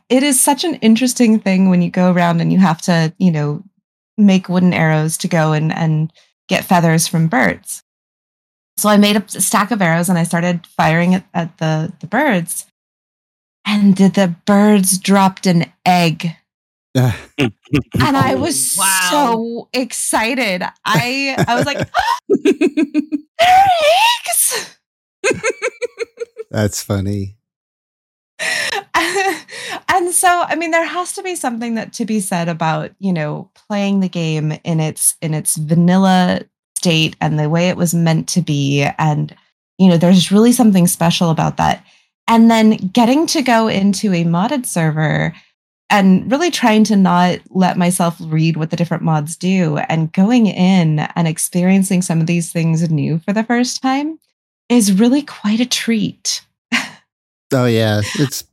it is such an interesting thing when you go around and you have to, you know, make wooden arrows to go and and get feathers from birds. So I made a stack of arrows and I started firing it at the the birds. And the, the birds dropped an egg. And I was
Wow.
so excited. I I was like, there are eggs.
that's funny.
and so i mean there has to be something that to be said about you know playing the game in its in its vanilla state and the way it was meant to be. And you know there's really something special about that. And then getting to go into a modded server and really trying to not let myself read what the different mods do and going in and experiencing some of these things new for the first time is really quite a treat.
Oh yeah, it's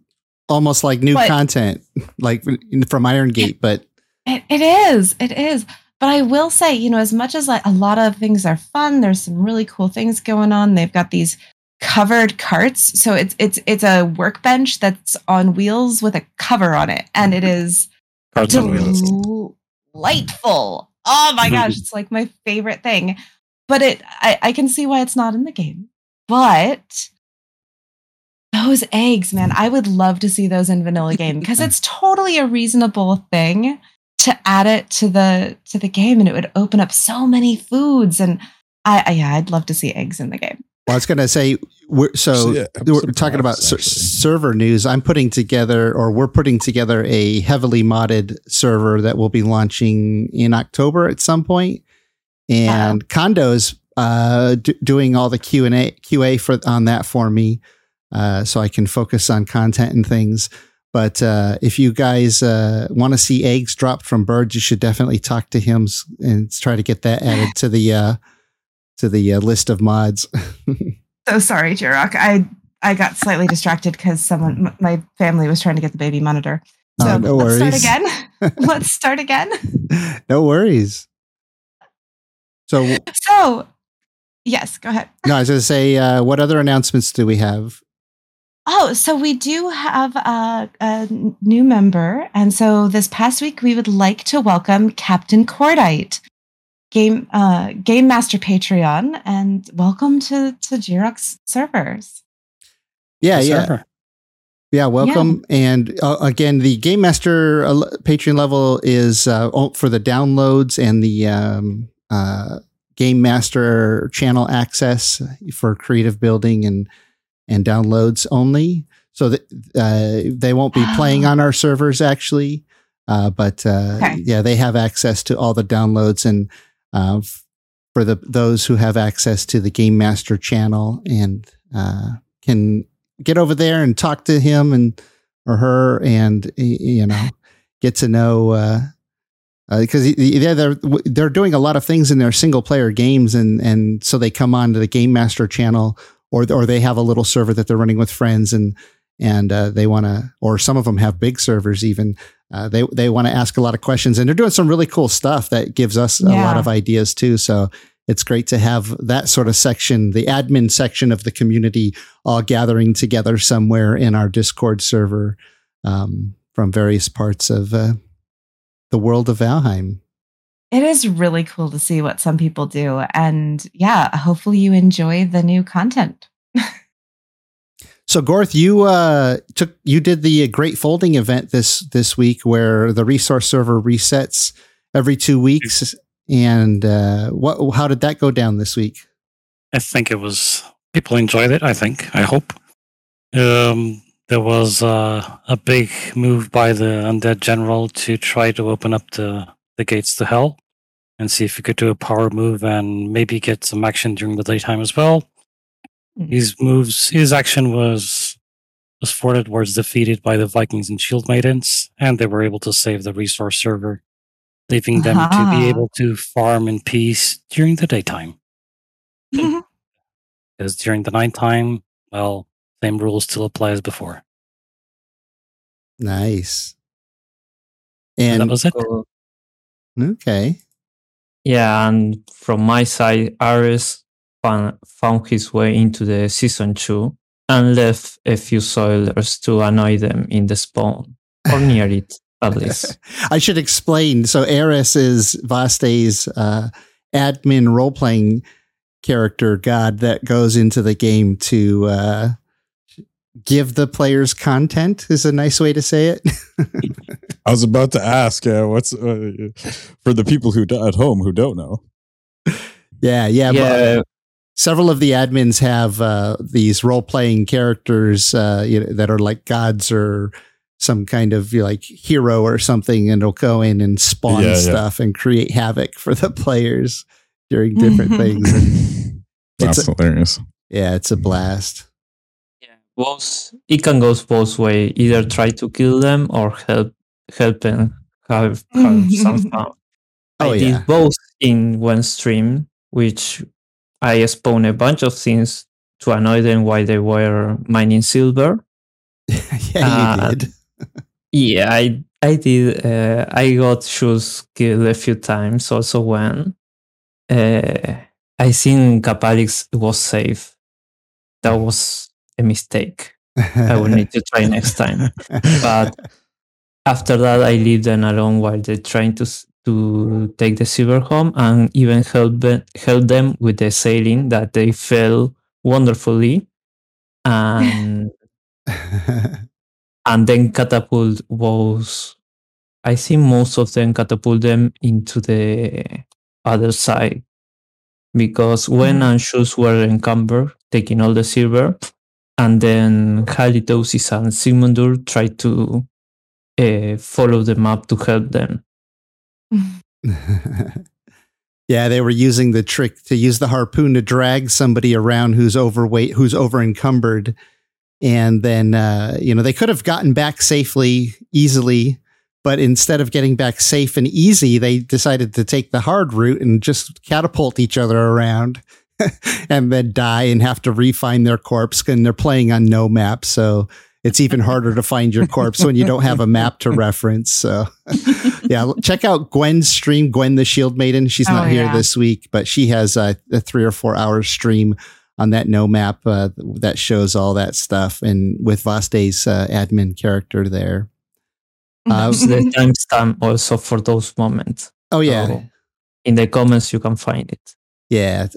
almost like new
But-
content, like from Iron Gate, but
It, it is. It is. But I will say, you know, as much as like a lot of things are fun, there's some really cool things going on. They've got these covered carts, so it's it's it's a workbench that's on wheels with a cover on it, and it is
Cards on wheels.
delightful. Oh my gosh, it's like my favorite thing. But it, I, I can see why it's not in the game. But those eggs, man, I would love to see those in vanilla game because it's totally a reasonable thing to add it to the to the game, and it would open up so many foods. And I, I yeah, I'd love to see eggs in the game.
well, I was going to say, we're, so
Actually, yeah,
we're talking about ser- server news. I'm putting together, or we're putting together, a heavily modded server that will be launching in October at some point. And Condo's uh, d- doing all the Q and A QA for on that for me, uh, so I can focus on content and things. But uh, if you guys uh, want to see eggs dropped from birds, you should definitely talk to him and try to get that added to the uh, to the uh, list of mods.
So sorry, Jiroc. I I got slightly distracted because someone, m- my family, was trying to get the baby monitor. So
Oh, no
let's
worries.
start again. let's start again.
no worries. So,
So, yes, go ahead.
no, I was going to say, uh, what other announcements do we have?
Oh, so we do have a new member. And so this past week, we would like to welcome Captain Cordite, Game uh, Game Master Patreon, and welcome to, to Jiroc's servers.
Yeah,
Yes,
yeah.
sir.
Yeah, welcome. And uh, again, the Game Master uh, Patreon level is uh, for the downloads and the um, uh, Game Master channel access for creative building and and downloads only. So that uh, they won't be playing on our servers actually, uh, but uh,
Okay.
yeah, they have access to all the downloads and uh, f- for the those who have access to the Game Master channel and uh, can get over there and talk to him and or her and you know get to know uh because yeah, they're they're doing a lot of things in their single player games and and so they come on to the game master channel or or they have a little server that they're running with friends and and uh, they want to or some of them have big servers even uh, they they want to ask a lot of questions and they're doing some really cool stuff that gives us a lot of ideas too so it's great to have that sort of section the admin section of the community all gathering together somewhere in our Discord server um, from various parts of uh, the world of Valheim.
It is really cool to see what some people do. And yeah, hopefully you enjoy the new content.
So, Gorth, you uh, took you did the Great Folding event this this week, where the resource server resets every two weeks. And uh, what? How did that go down this week?
I think it was people enjoyed it. I think. I hope. Um, there was uh, a big move by the undead general to try to open up the the gates to hell and see if he could do a power move and maybe get some action during the daytime as well.
Mhm.
His moves, his action was was forwarded was defeated by the Vikings and Shield Maidens, and they were able to save the resource server, leaving them to
Ah.
be able to farm in peace during the daytime. Because during the nighttime, well, same rules still apply as before.
Nice.
And that
And
was it.
So,
okay,
yeah, and from my side, Ares found, found his way into the season two and left a few soilers to annoy them in the spawn or near it, at least.
I should explain. So, Ares is Vhaste's uh, admin role playing character god that goes into the game to uh, give the players content. Is a nice way to say it.
I was about to ask, uh, what's uh, for the people who do, at home who don't know?
yeah, yeah, but
yeah,
several of the admins have uh, these role playing characters uh, you know, that are like gods or some kind of you know, like hero or something, and it'll go in and spawn
Yeah, yeah.
stuff and create havoc for the players during different things.
That's
It's a-
hilarious.
yeah, it's a blast.
yeah, both it can go both way. Either try to kill them or help help them have, have some fun.
Oh,
I
yeah.
did both in one stream, which I spawned a bunch of things to annoy them while they were mining silver.
yeah, you
Uh,
did.
Yeah, I I did. Uh, I got shoes killed a few times. Also, when uh, I think Capalix was safe. That was a mistake. I will need to try next time. But after that, I leave them alone while they're trying to to take the silver home, and even help them, help them with the sailing that they fell wonderfully, and and then catapult was I think most of them catapult them into the other side. Because when
Mhm.
Anshus were encumbered, taking all the silver, and then Halitosis and Sigmundur tried to uh, follow them up to help them.
yeah, they were using the trick to use the harpoon to drag somebody around who's overweight, who's over encumbered. And then, uh, you know, they could have gotten back safely, easily, but instead of getting back safe and easy, they decided to take the hard route and just catapult each other around and then die and have to refine their corpse. And they're playing on no map. So it's even harder to find your corpse when you don't have a map to reference. So, yeah, check out Gwen's stream, Gwen the Shield Maiden. She's
Oh,
not here
yeah.
this week, but she has a, a three or four hour stream on that no map uh, that shows all that stuff, and with Vhaste's uh, admin character there. Uh,
the timestamp also for those moments.
oh yeah,
So in the comments, you can find it.
Yeah.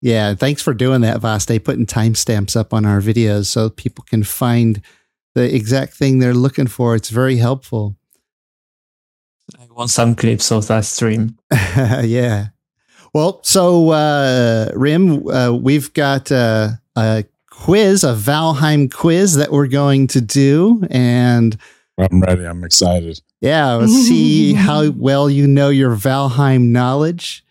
Yeah. Thanks for doing that, Vhaste, putting timestamps up on our videos so people can find the exact thing they're looking for. It's very helpful.
I want some clips of that stream.
yeah. Well, so, uh, Rim, uh, we've got uh, a quiz, a Valheim quiz that we're going to do. And
I'm ready. I'm excited.
yeah, let's see how well you know your Valheim knowledge.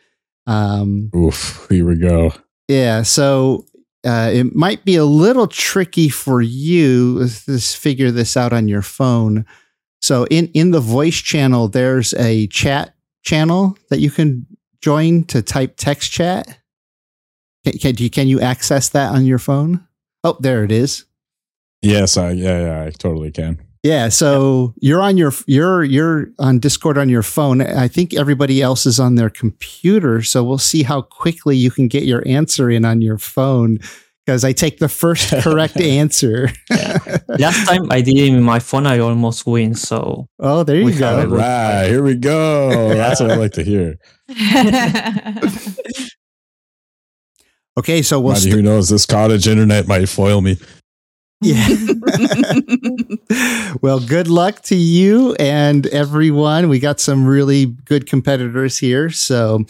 Um,
Oof. Here we go.
Yeah, so uh, it might be a little tricky for you to figure this out on your phone. So in in the voice channel, there's a chat channel that you can join to type text chat. Can, can, you, can you access that on your phone? Oh, there it is.
Yes, I yeah, yeah, I totally can.
Yeah, so you're on your you're you're on Discord on your phone. I think everybody else is on their computer, so we'll see how quickly you can get your answer in on your phone because I take the first correct answer.
Last time I did it in my phone, I almost win. So
oh, there you
We have
All
it.
go.
right, here we go. That's what I like to hear.
Okay, so we'll
Buddy,
st-
who knows? This cottage internet might foil me.
Yeah. well, good luck to you and everyone. We got some really good competitors here. So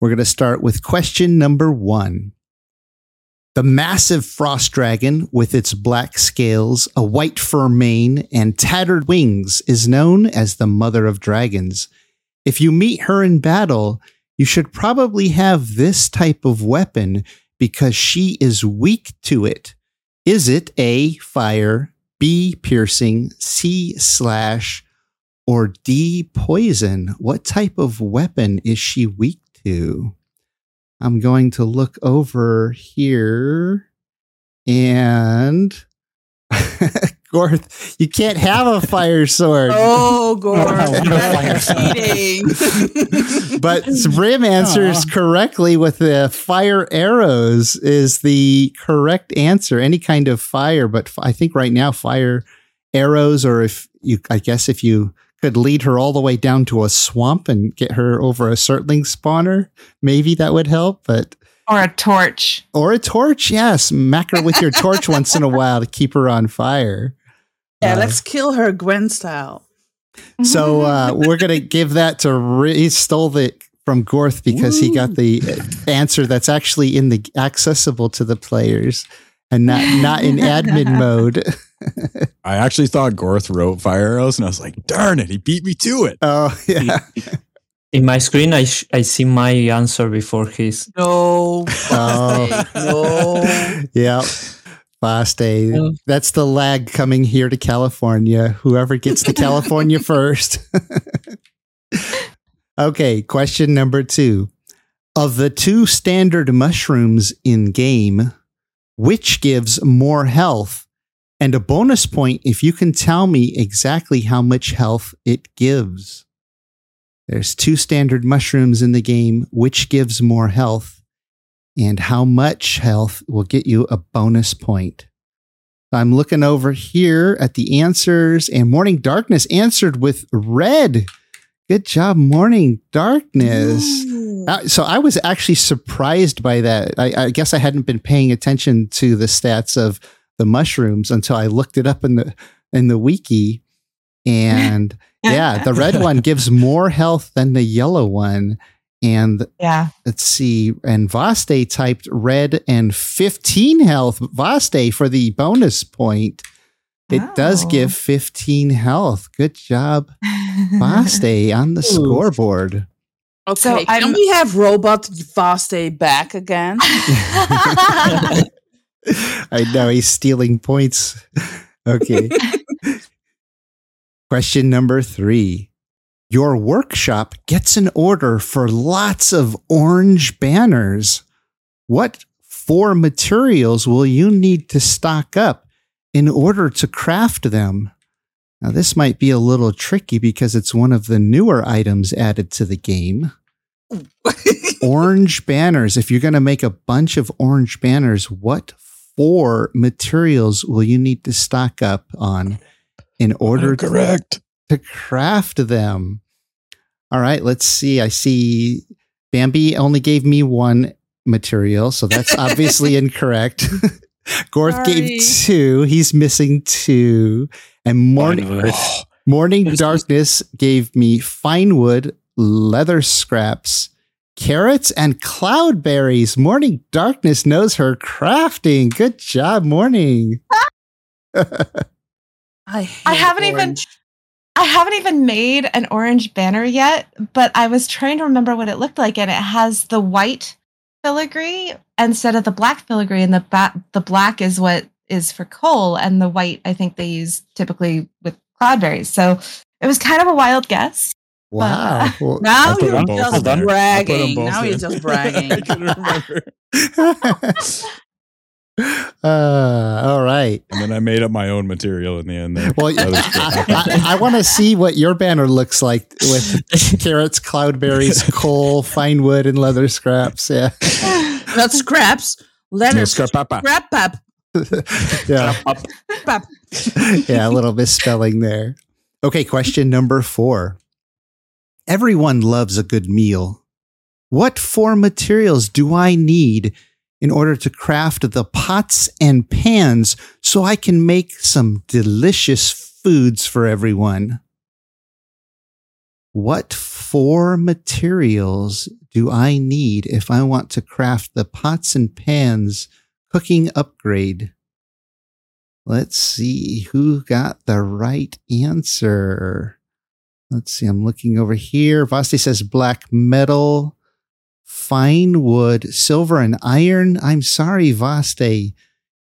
we're going to start with question number one. The massive frost dragon, with its black scales, a white fur mane, and tattered wings, is known as the mother of dragons. If you meet her in battle, you should probably have this type of weapon because she is weak to it. Is it A, fire, B, piercing, C, slash, or D, poison? What type of weapon is she weak to? I'm going to look over here and Gorth, you can't have a fire sword.
Oh, Gorth.
what a fire
cheating.
But Rim answers correctly with the fire arrows is the correct answer. Any kind of fire, but I think right now fire arrows, or if you, I guess if you could lead her all the way down to a swamp and get her over a Surtling spawner, maybe that would help. But
or a torch.
or a torch, yes, smack her with your torch once in a while to keep her on fire.
Yeah,
Uh,
let's kill her Gwen style.
So uh, we're gonna give that to Ri- he stole it from Gorth because he got the answer that's actually in the accessible to the players and not not in admin mode.
I actually thought Gorth wrote fire arrows, and I was like, "Darn it, he beat me to it."
oh yeah.
in my screen, I sh- I see my answer before his.
No.
Oh.
no.
yeah. Fast day. That's the lag coming here to California. Whoever gets to California first. okay, question number two. Of the two standard mushrooms in game, which gives more health? And a bonus point if you can tell me exactly how much health it gives. There's two standard mushrooms in the game. Which gives more health? And how much health will get you a bonus point. I'm looking over here at the answers, and Morning Darkness answered with red. Good job, Morning Darkness. Uh, so I was actually surprised by that. I, I guess I hadn't been paying attention to the stats of the mushrooms until I looked it up in the in the wiki, and yeah, the red one gives more health than the yellow one, and
Yeah.
let's see. And Vhaste typed red and 15 health. Vhaste for the bonus point. It does
oh.
give 15 health. Good job, Vhaste, on the scoreboard.
Okay,
So
can
I'm-
we have Robot Vhaste back again?
I know he's stealing points. Okay. Question number three. Your workshop gets an order for lots of orange banners. What four materials will you need to stock up in order to craft them. Now, this might be a little tricky because it's one of the newer items added to the game. orange banners. If you're going to make a bunch of orange banners, what four materials will you need to stock up on in order to,
correct.
To craft them? All right, let's see. I see Bambi only gave me one material, so that's obviously incorrect. Gorth
Sorry.
gave two. He's missing two. And morning
Fine wood.
morning
There's-
darkness gave me fine wood, leather scraps, carrots, and cloudberries. Morning darkness knows her crafting. Good job, morning.
I,
I haven't even
orange.
I haven't even made an orange banner yet, but I was trying to remember what it looked like, and it has the white filigree instead of the black filigree, and the ba- the black is what is for coal, and the white I think they use typically with cloudberries. So it was kind of a wild guess.
Wow. Well,
Now you're just
in there. I put them
bragging. Now you're just bragging.
I couldn't remember.
uh, all right.
And then I made up my own material in the end. There.
Well,
Leather strip.
I, want to see what your banner looks like with carrots, cloudberries, coal, fine wood, and leather scraps. Yeah.
Not scraps. Leather
No, scrap papa.
scrap pap.
yeah.
Pap.
yeah, a little misspelling there. Okay, question number four. Everyone loves a good meal. What four materials do I need in order to craft the pots and pans so I can make some delicious foods for everyone? What four materials do I need if I want to craft the pots and pans cooking upgrade? Let's see who got the right answer. Let's see. I'm looking over here. Vhaste says black metal, fine wood, silver, and iron. I'm sorry, Vhaste.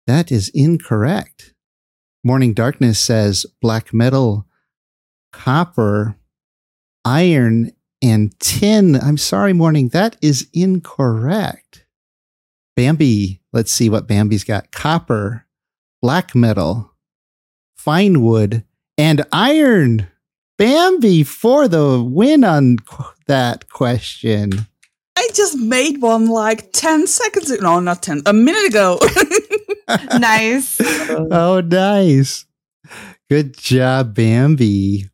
That is incorrect. Morning Darkness says black metal, copper, iron, and tin. I'm sorry, Morning. That is incorrect. Bambi, let's see what Bambi's got. Copper, black metal, fine wood, and iron. Bambi for the win on that question.
I just made one like 10 seconds ago. No, not 10. A minute ago.
nice.
Oh, nice. Good job, Bambi.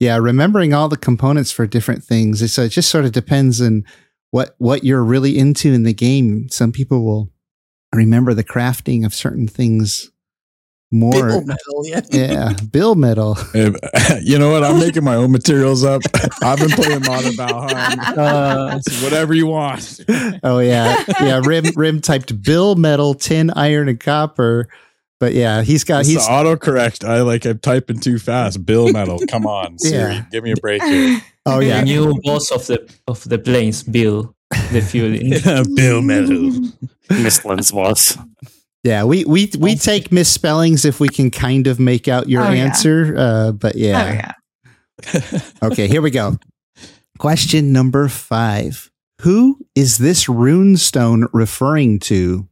Yeah, remembering all the components for different things. So uh, it just sort of depends on what what you're really into in the game. Some people will remember the crafting of certain things more.
Bill metal, yeah.
yeah, bill metal.
You know what? I'm making my own materials up. I've been playing Modern Valheim.
Uh,
whatever you want.
Oh yeah, yeah. Rim Rim typed bill metal, tin, iron, and copper. But yeah, he's got
It's
he's
the autocorrect. I like I'm typing too fast. Bill metal. Come on, Siri.
Yeah.
Give me a break here.
oh
the
yeah.
new boss of the of the Plains, Bill, the Fuling.
Bill metal.
Mistlands was.
Yeah, we we we take misspellings if we can kind of make out your
Oh, yeah.
answer. Uh, but
Oh
yeah.
yeah.
okay, here we go. Question number five: Who is this rune stone referring to?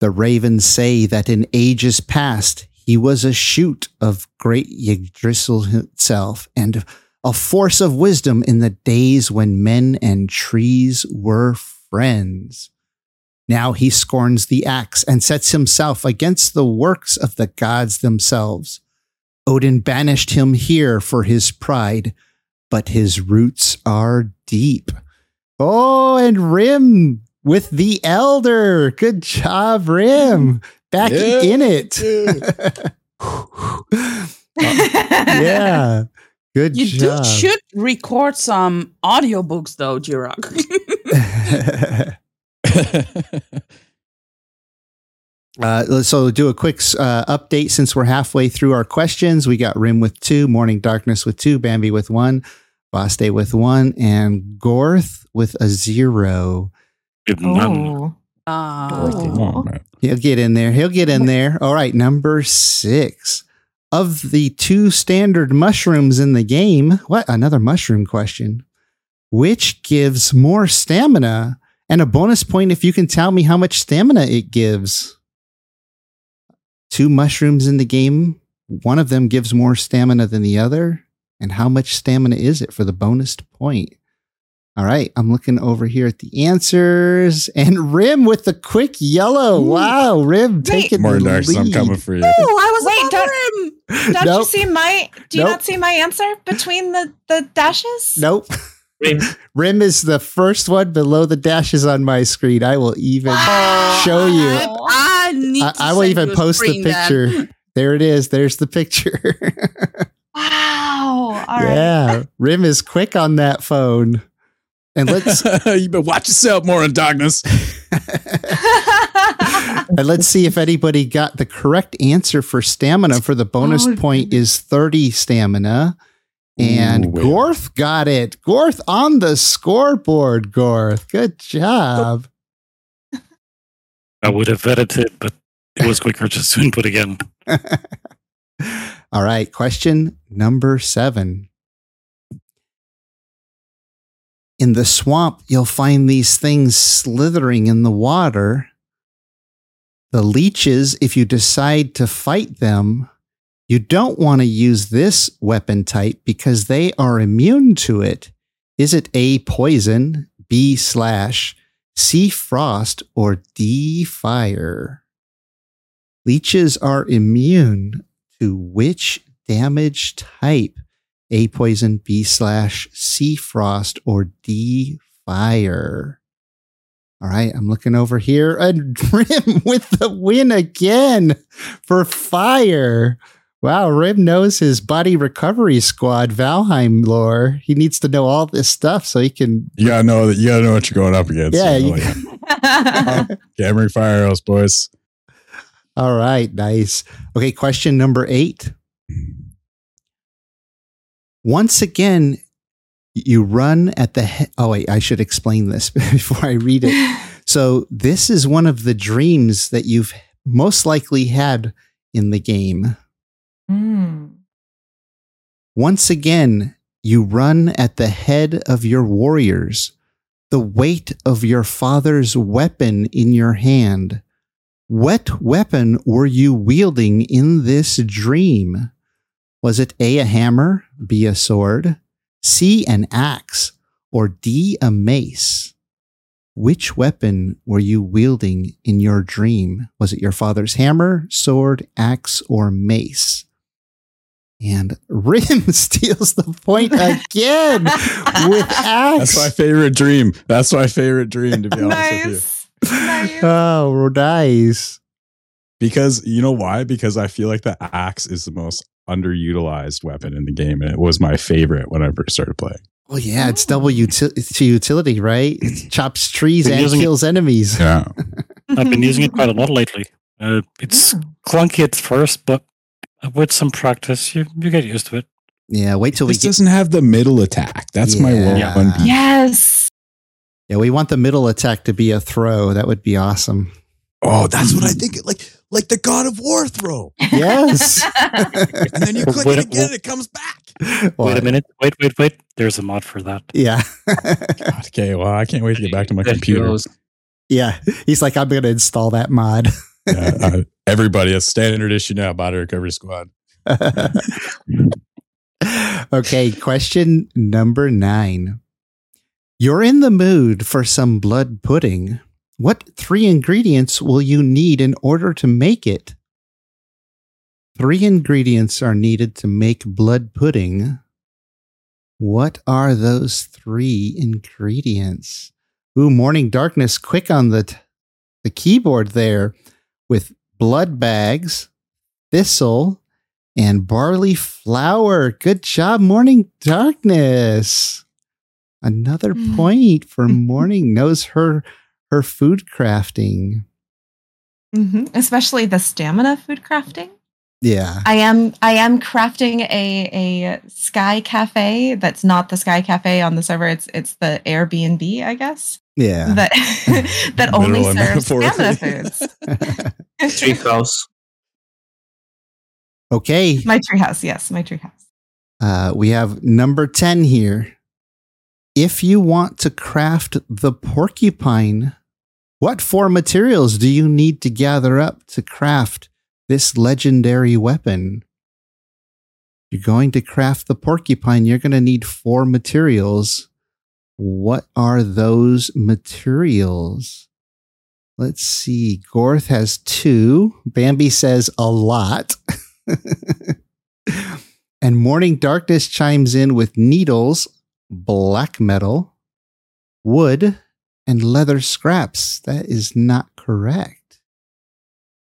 The ravens say that in ages past he was a shoot of great Yggdrasil himself and a force of wisdom in the days when men and trees were friends. Now he scorns the axe and sets himself against the works of the gods themselves. Odin banished him here for his pride, but his roots are deep. Oh, and Rim with the elder. Good job, Rim. Back
Yeah.
in it. yeah. Good
You
job.
do, should record some audiobooks though, Jiroc.
Uh, so do a quick uh, update since we're halfway through our questions. We got Rim with two, Morning Darkness with two, Bambi with one, Vhaste with one, and Gorth with a zero.
Good none.
Oh.
Come on, man.
He'll get in there. He'll get in there. All right, number six. Of the two standard mushrooms in the game, what? Another mushroom question. Which gives more stamina? And a bonus point if you can tell me how much stamina it gives. two mushrooms in the game. One of them gives more stamina than the other. And how much stamina is it for the bonus point? All right, I'm looking over here at the answers, and Rim with the quick yellow. Wow, Rim taking
More
the
darks, I'm coming for you.
Oh, I was
Wait, don't-
him.
Don't you see my? Do you
Nope.
not see my answer between the the dashes?
Nope.
Rim,
Rim is the first one below the dashes on my screen. I will even show you.
I need.
I,
to
I will even post the
screen then.
picture. There it is. There's the picture.
Wow. All right.
yeah. Rim is quick on that phone. And let's
you better watch yourself more in darkness.
and let's see if anybody got the correct answer for stamina for the bonus
Oh,
point is 30 stamina. And
Ooh, wait.
Gorth got it. Gorth on the scoreboard, Gorth. Good job.
I would have vetted it, but it was quicker just to input again.
All right. Question number seven. In the swamp, you'll find these things slithering in the water. The leeches, if you decide to fight them, you don't want to use this weapon type because they are immune to it. Is it A, poison, B, slash, C, frost, or D, fire? Leeches are immune to which damage type? A poison, B slash, C frost, or D fire? All right, I'm looking over here. And Rim with the win again for fire. Wow, Rim knows his body recovery squad, Valheim lore. He needs to know all this stuff so he can.
You gotta know that. You gotta know what you're going up against.
Yeah,
You know,
you-
like, Hammering fire arrows, boys.
All right, nice. Okay, question number eight. Once again, you run at the he- oh wait, I should explain this before I read it. So this is one of the dreams that you've most likely had in the game.
Hmm.
Once again, you run at the head of your warriors, the weight of your father's weapon in your hand. What weapon were you wielding in this dream? Was it A, a hammer, B, a sword, C, an axe, or D, a mace? Which weapon were you wielding in your dream? Was it your father's hammer, sword, axe, or mace? And Rim steals the point again with axe.
That's my favorite dream. That's my favorite dream, to be honest with you.
nice. nice.
Oh, nice.
Because you know why? Because I feel like the axe is the most underutilized weapon in the game, and it was my favorite when I first started playing.
Well, yeah, it's double uti- it's utility, right? It chops trees and
using it-
kills enemies.
Yeah,
I've been using it quite a lot lately. Uh, it's
Yeah.
clunky at first, but with some practice, you, you get used to it.
Yeah, wait till we
this
get.
doesn't have the middle attack. That's my one.
Yeah.
one beef.
Yes.
Yeah, we want the middle attack to be a throw. That would be awesome.
Oh, that's what I think. Like, like the God of War throw,
Yes.
and then you click
Wait,
it again,
wait.
and it comes back.
Wait a minute. Wait, wait, wait. There's a mod for that.
Yeah.
God, okay, well, I can't wait to get back to my computer.
yeah. He's like, I'm going to install that mod.
Uh, everybody, a standard issue now. Body recovery squad.
okay, question number nine. You're in the mood for some blood pudding. What three ingredients will you need in order to make it? Three ingredients are needed to make blood pudding. What are those three ingredients? Ooh, morning darkness, quick on the t- the keyboard there with blood bags, thistle, and barley flour. Good job, morning darkness. Another
Mm.
point for morning knows her her food crafting.
Mhm. Especially the stamina food crafting.
Yeah.
I am I am crafting a a Sky Cafe that's not the Sky Cafe on the server. It's it's the Airbnb, I guess.
Yeah.
That that only serves stamina foods.
Treehouse.
okay.
my treehouse, yes, my treehouse.
Uh, we have number 10 here. If you want to craft the porcupine, what four materials do you need to gather up to craft this legendary weapon. You're going to craft the porcupine. You're going to need four materials. What are those materials? Let's see. Gorth has two. Bambi says a lot. and Morning Darkness chimes in with needles, black metal, wood, and leather scraps. That is not correct.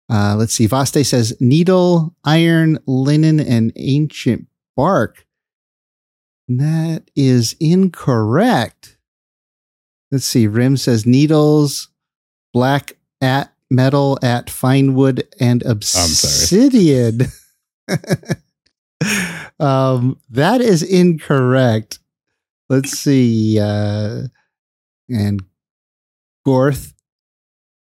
Uh, let's see. Vhaste says needle, iron, linen, and ancient bark. That is incorrect. Let's see. Rim says needles, black at metal at fine wood and obsidian. um, that is incorrect. Let's see. Uh, and Gorth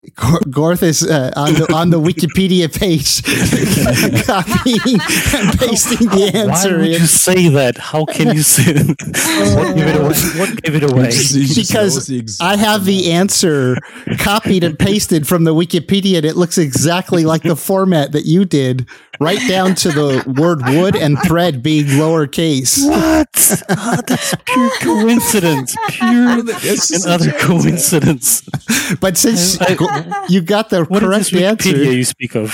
Gorth is uh, on the on the Wikipedia page, copying and pasting the answer.
Why would you say that? How can you say what gave it away? What gave it away?
because I have the answer copied and pasted from the Wikipedia, and it looks exactly like the format that you did, right down to the word "wood" and "thread" being lowercase.
What? Oh, that's pure coincidence. Pure another coincidence.
But since I, I, you got the
what
correct
is
answer,
Wikipedia you speak of.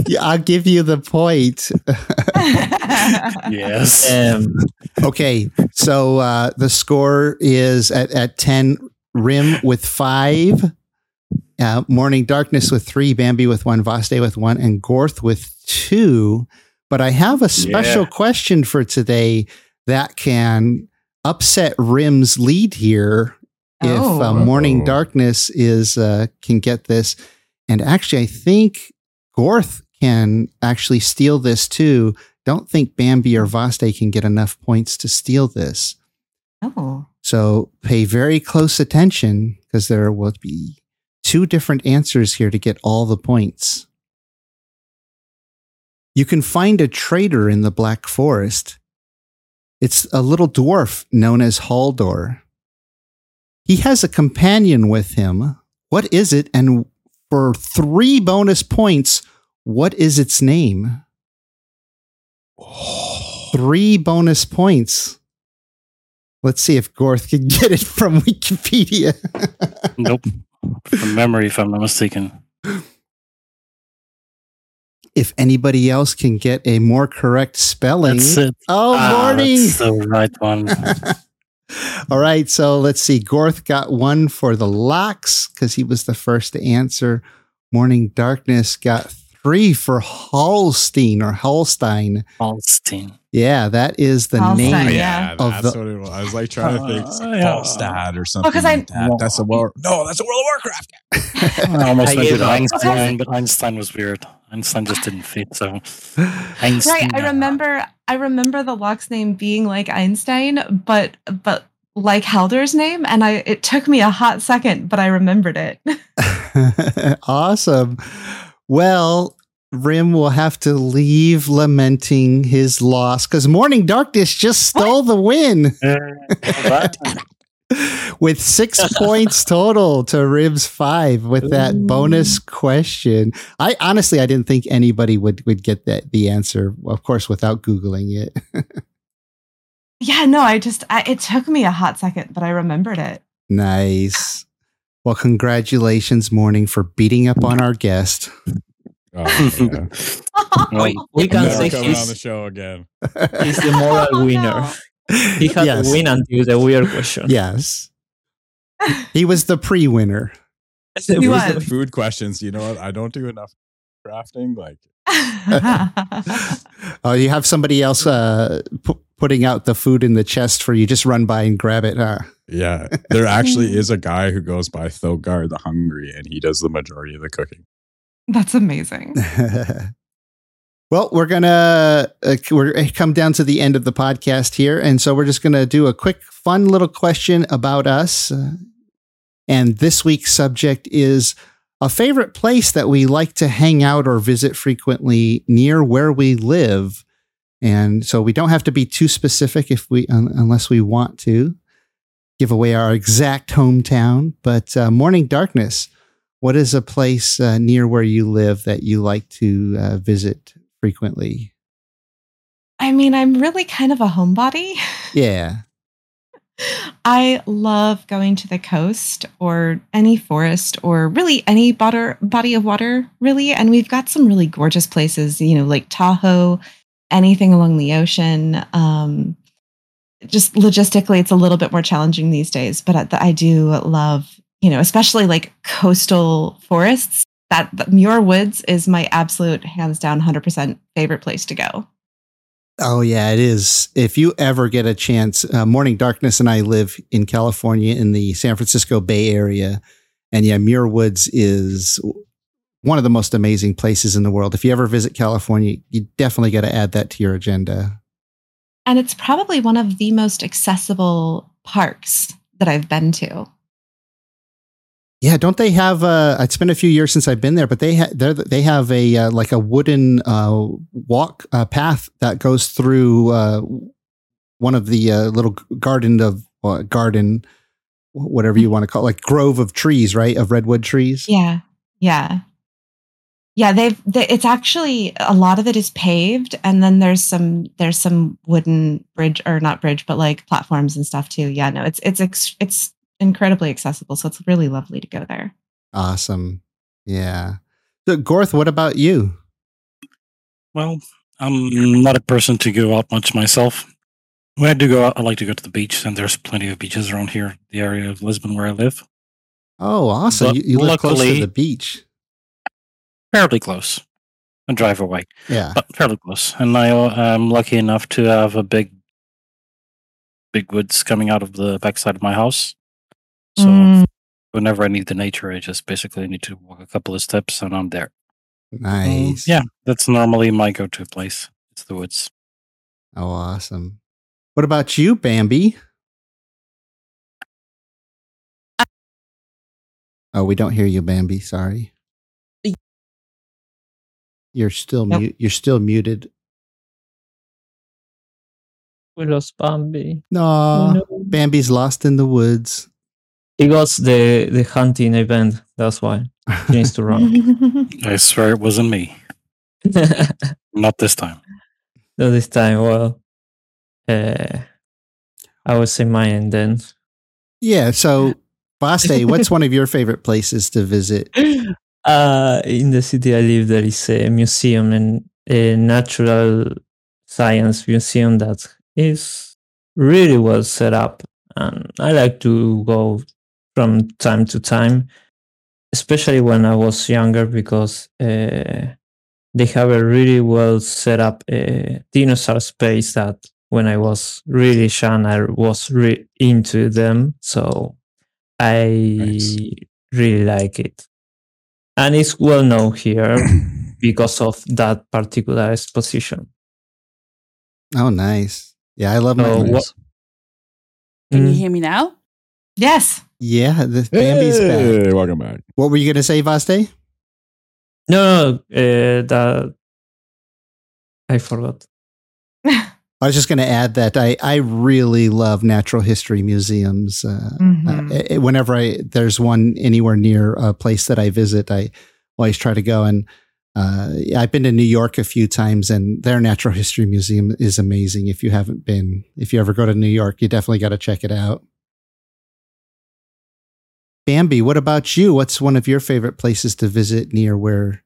yeah, I'll give you the point.
yes.
Um,
okay, so uh, the score is at, at 10, Rim with five, uh, Morning Darkness with three, Bambi with one, Vhaste with one, and Gorth with two. But I have a special
Yeah.
question for today that can upset Rim's lead here if uh,
Oh.
Morning
Oh.
Darkness is uh, can get this. And actually, I think Gorth can actually steal this too. Don't think Bambi or Vhaste can get enough points to steal this.
Oh.
So pay very close attention because there will be two different answers here to get all the points. You can find a trader in the Black Forest. It's a little dwarf known as Haldor. He has a companion with him. What is it? And for three bonus points, what is its name? Three bonus points. Let's see if Gorth can get it from Wikipedia.
Nope. From memory, if I'm not mistaken.
if anybody else can get a more correct spelling.
That's it.
Oh,
Ah,
morning.
That's the right one.
All right. So let's see. Gorth got one for the lox because he was the first to answer. Morning Darkness got three for Holstein or Holstein.
Holstein.
Yeah, that is the
Holstein,
name.
yeah.
Yeah,
Of
that's
the-
what it was. I was like trying to think
Uh, yeah.
Falstad or something.
'cause I-
like that. That's a war. No, that's a World of Warcraft.
I almost
I
went with. Einstein, but Einstein was weird. Einstein just didn't fit. So Einstein.
Right. I remember I remember the lox's name being like Einstein, but but like Haldor's name, and I it took me a hot second, but I remembered it.
awesome. Well, Rim will have to leave lamenting his loss because Morning Darkness just stole the win with six points total to Rim's five with that
Ooh.
bonus question. I honestly, I didn't think anybody would would get that the answer. Of course, without googling it.
yeah, no, I just I, it took me a hot second, but I remembered it.
nice. Well, congratulations, Morning, for beating up on our guest.
Oh, yeah.
Wait, we can
Never
say
coming on the
he's,
show again.
he's the moral winner. He had
Yes.
to win until the weird question.
yes, he was the pre-winner.
He
weird-
was.
The food questions. You know what? I don't do enough crafting. Like,
Oh, you have somebody else uh, pu- putting out the food in the chest for you. Just run by and grab it. Huh?
Yeah, there actually is a guy who goes by Thogar the Hungry, and he does the majority of the cooking.
That's amazing.
well, we're gonna uh, we're uh, come down to the end of the podcast here, and so we're just gonna do a quick, fun little question about us. Uh, and this week's subject is a favorite place that we like to hang out or visit frequently near where we live. And so we don't have to be too specific if we un- unless we want to give away our exact hometown. But uh, Morning Darkness, what is a place uh, near where you live that you like to uh, visit frequently?
I mean, I'm really kind of a homebody.
Yeah.
I love going to the coast or any forest or really any butter, body of water, really. And we've got some really gorgeous places, you know, like Tahoe, anything along the ocean. Um, just logistically, it's a little bit more challenging these days, but I, do love, you know, especially like coastal forests. That, that Muir Woods is my absolute hands down 100% favorite place to go.
Oh yeah, it is. If you ever get a chance, uh, Morning Darkness and I live in California in the San Francisco Bay Area, and yeah, Muir Woods is one of the most amazing places in the world. If you ever visit California, you definitely got to add that to your agenda.
And it's probably one of the most accessible parks that I've been to.
Yeah, don't they have? Uh, it's been a few years since I've been there, but they ha- they have a uh, like a wooden uh, walk uh, path that goes through uh, one of the uh, little garden of garden, whatever you want to call, it, like grove of trees, right? Of redwood trees.
Yeah, yeah, yeah. They've they, it's actually a lot of it is paved, and then there's some there's some wooden bridge or not bridge, but like platforms and stuff too. Yeah, no, it's it's it's incredibly accessible. So it's really lovely to go there.
Awesome. Yeah. So, Gorth, what about you?
Well, I'm not a person to go out much myself. When I do go out, I like to go to the beach, and there's plenty of beaches around here, the area of Lisbon where I live.
Oh, awesome.
But
you, you live
luckily-
close to the beach.
Fairly close. A drive away,
Yeah.
but fairly close. And I am lucky enough to have a big, big woods coming out of the backside of my house. So
Mm,
whenever I need the nature, I just basically need to walk a couple of steps and I'm there.
Nice.
Yeah, that's normally my go-to place. It's the woods.
Oh, awesome. What about you, Bambi? Oh, we don't hear you, Bambi. Sorry.
Y-
You're still
Nope.
mute. You're still muted.
We lost Bambi.
No,
no.
Bambi's lost in the woods.
He got the, the hunting event. That's why he needs to run.
I swear it wasn't me. Not this time.
Not this time, well, uh, I will say mine then.
Yeah. So, Vhaste, what's one of your favorite places to visit?
Uh, in the city I live, there is a museum and a natural science museum that is really well set up. And I like to go from time to time, especially when I was younger, because uh, they have a really well set up uh, dinosaur space that when I was really young, I was into them. So I
Nice.
really like it. And it's well known here because of that particular exposition.
Oh, nice. Yeah, I love my.
So what-
Can you
Mm,
hear me now?
yes.
Yeah, the Bambi's back.
Hey, welcome back.
What were you going to say, Vhaste?
No, no, uh, that I forgot.
I was just going to add that I, I really love natural history museums. Uh,
Mhm.
uh, eh, whenever I there's one anywhere near a place that I visit, I always try to go. And uh, I've been to New York a few times, and their natural history museum is amazing. If you haven't been, if you ever go to New York, you definitely got to check it out. Bambi, what about you? What's one of your favorite places to visit near where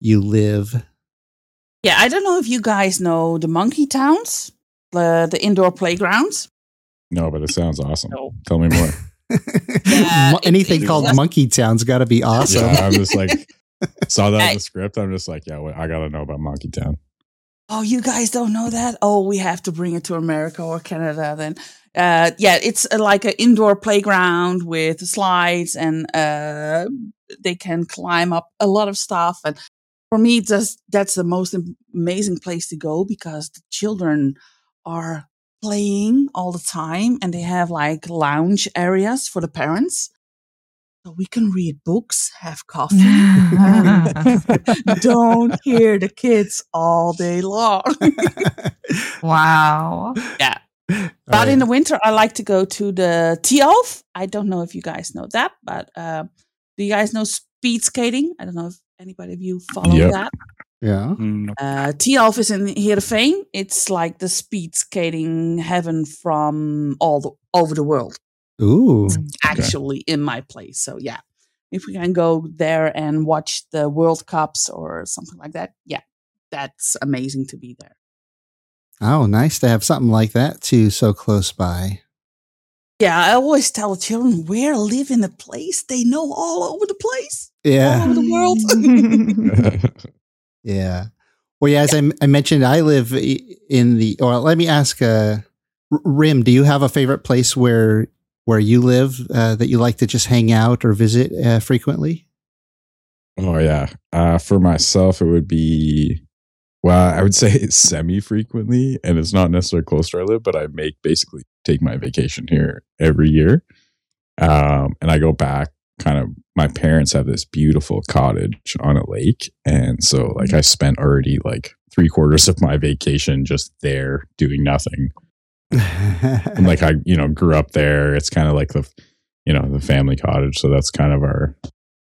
you live?
Yeah, I don't know if you guys know the monkey towns, the the indoor playgrounds.
No, but it sounds awesome.
No.
Tell me more.
Yeah,
Mo-
it-
Anything
it-
called
that's-
Monkey Town's got to be awesome.
Yeah, I'm just like saw that in the script. I'm just like, yeah, wait, I gotta know about Monkey Town.
Oh, you guys don't know that? Oh, we have to bring it to America or Canada then. Uh, yeah, it's uh, like an indoor playground with slides and uh, they can climb up a lot of stuff. And for me, just that's the most amazing place to go because the children are playing all the time and they have like lounge areas for the parents. So we can read books, have coffee. don't hear the kids all day long.
wow. Yeah.
But in the winter, I like to go to the Thialf. I don't know if you guys know that, but uh, Do you guys know speed skating? I don't know if anybody of you follow
Yep.
that.
Yeah.
Mm,
Uh, Thialf is in Heerenveen. It's like the speed skating heaven from all the, over the world.
Ooh.
Actually, in my place. So yeah, if we can go there and watch the World Cups or something like that, yeah, that's amazing to be there.
Oh, nice to have something like that too, so close by.
Yeah, I always tell children where live in a place they know all over the place, all
Yeah.
over the world.
Yeah. Well, yeah, as I I, I mentioned, I live in the, or let me ask, uh, Rim, do you have a favorite place where, where you live uh, that you like to just hang out or visit uh, frequently?
Oh yeah. Uh, for myself, it would be well, I would say semi frequently, and it's not necessarily close to where I live, but I make basically take my vacation here every year, um, and I go back. Kind of, my parents have this beautiful cottage on a lake, and so like I spent already like three quarters of my vacation just there doing nothing. And like I, you know, grew up there. It's kind of like the, you know, the family cottage, so that's kind of our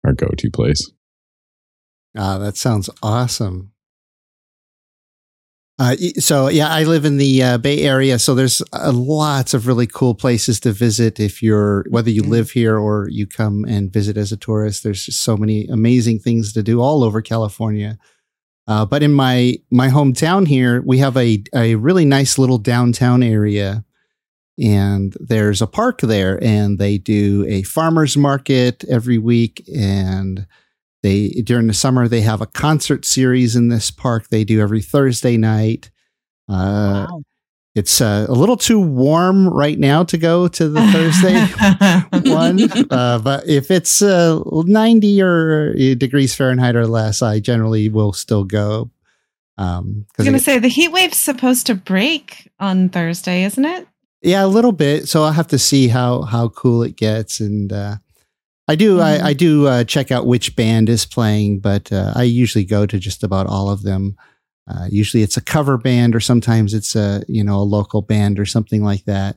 our go to place.
Ah, that sounds awesome. Uh, so yeah, I live in the uh, Bay Area, so there's uh, lots of really cool places to visit. If you're whether you live here or you come and visit as a tourist, there's just so many amazing things to do all over California. Uh, but in my my hometown here, we have a a really nice little downtown area, and there's a park there, and they do a farmers market every week, and they during the summer they have a concert series in this park they do every Thursday night. Uh,
wow.
It's uh, a little too warm right now to go to the Thursday one, uh, but if it's uh, 90 or uh, degrees Fahrenheit or less, I generally will still go. Um,
I was gonna
it-
say the heat wave's supposed to break on Thursday, isn't it?
Yeah, a little bit. So I'll have to see how how cool it gets, and uh, I do
Mhm.
I, I do uh, check out which band is playing, but uh, I usually go to just about all of them. Uh, usually it's a cover band, or sometimes it's a you know a local band or something like that.